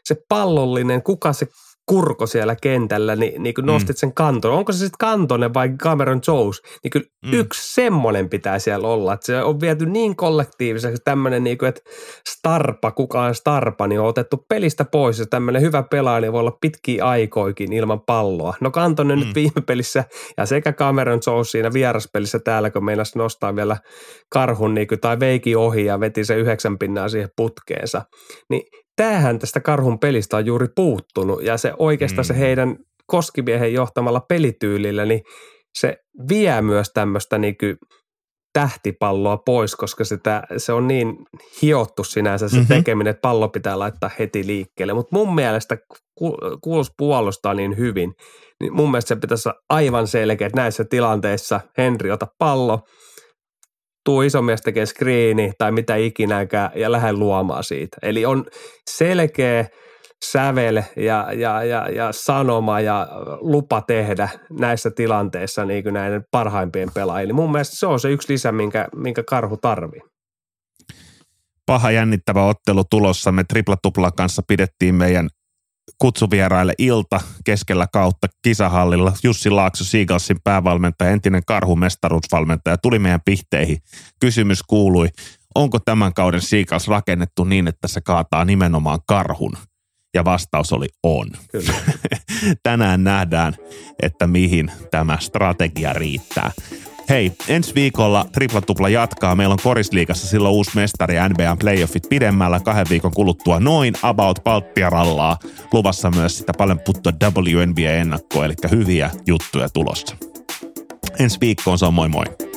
se pallollinen, kuka se kurko siellä kentällä, niin, niin kuin nostit mm. sen kanton. Onko se sitten kantonen vai Cameron Jones? Niin kyllä mm. yksi semmoinen pitää siellä olla. Että se on viety niin kollektiiviseksi tämmöinen, niin kuin, että starpa, kukaan starpa, niin on otettu pelistä pois. Ja tämmöinen hyvä pelaaja niin voi olla pitkiä aikoikin ilman palloa. No kantonen mm. nyt viime pelissä ja sekä Cameron Jones siinä vieraspelissä täällä, kun meinas nostaa vielä karhun niin kuin, tai veiki ohi ja veti se yhdeksän pinnaa siihen putkeensa. Niin tämähän tästä karhun pelistä on juuri puuttunut ja se oikeastaan mm. se heidän koskimiehen johtamalla pelityylillä, niin se vie myös tämmöistä niin tähtipalloa pois, koska sitä, se on niin hiottu sinänsä se mm-hmm. tekeminen, että pallo pitää laittaa heti liikkeelle. Mutta mun mielestä kuulus puolustaa niin hyvin, niin mun mielestä se pitäisi olla aivan selkeä, että näissä tilanteissa Henri ota pallo – tuu isomies tekee screeni tai mitä ikinäkään ja lähde luomaan siitä. Eli on selkeä sävel ja, ja, ja, ja sanoma ja lupa tehdä näissä tilanteissa niin kuin näiden parhaimpien pelaajien. Eli mun mielestä se on se yksi lisä, minkä, minkä karhu tarvii. Paha jännittävä ottelu tulossa. Me tripla kanssa pidettiin meidän kutsuvieraille ilta keskellä kautta kisahallilla. Jussi Laakso, Seagalsin päävalmentaja, entinen karhumestaruusvalmentaja, tuli meidän pihteihin. Kysymys kuului, onko tämän kauden Seagals rakennettu niin, että se kaataa nimenomaan karhun? Ja vastaus oli on. Kyllä. Tänään nähdään, että mihin tämä strategia riittää. Hei, ensi viikolla Tripla Tupla jatkaa. Meillä on Korisliigassa silloin uusi mestari NBA playoffit pidemmällä kahden viikon kuluttua noin about palppiarallaa. Luvassa myös sitä paljon puttua WNBA-ennakkoa, eli hyviä juttuja tulossa. Ensi viikkoon se on moi moi.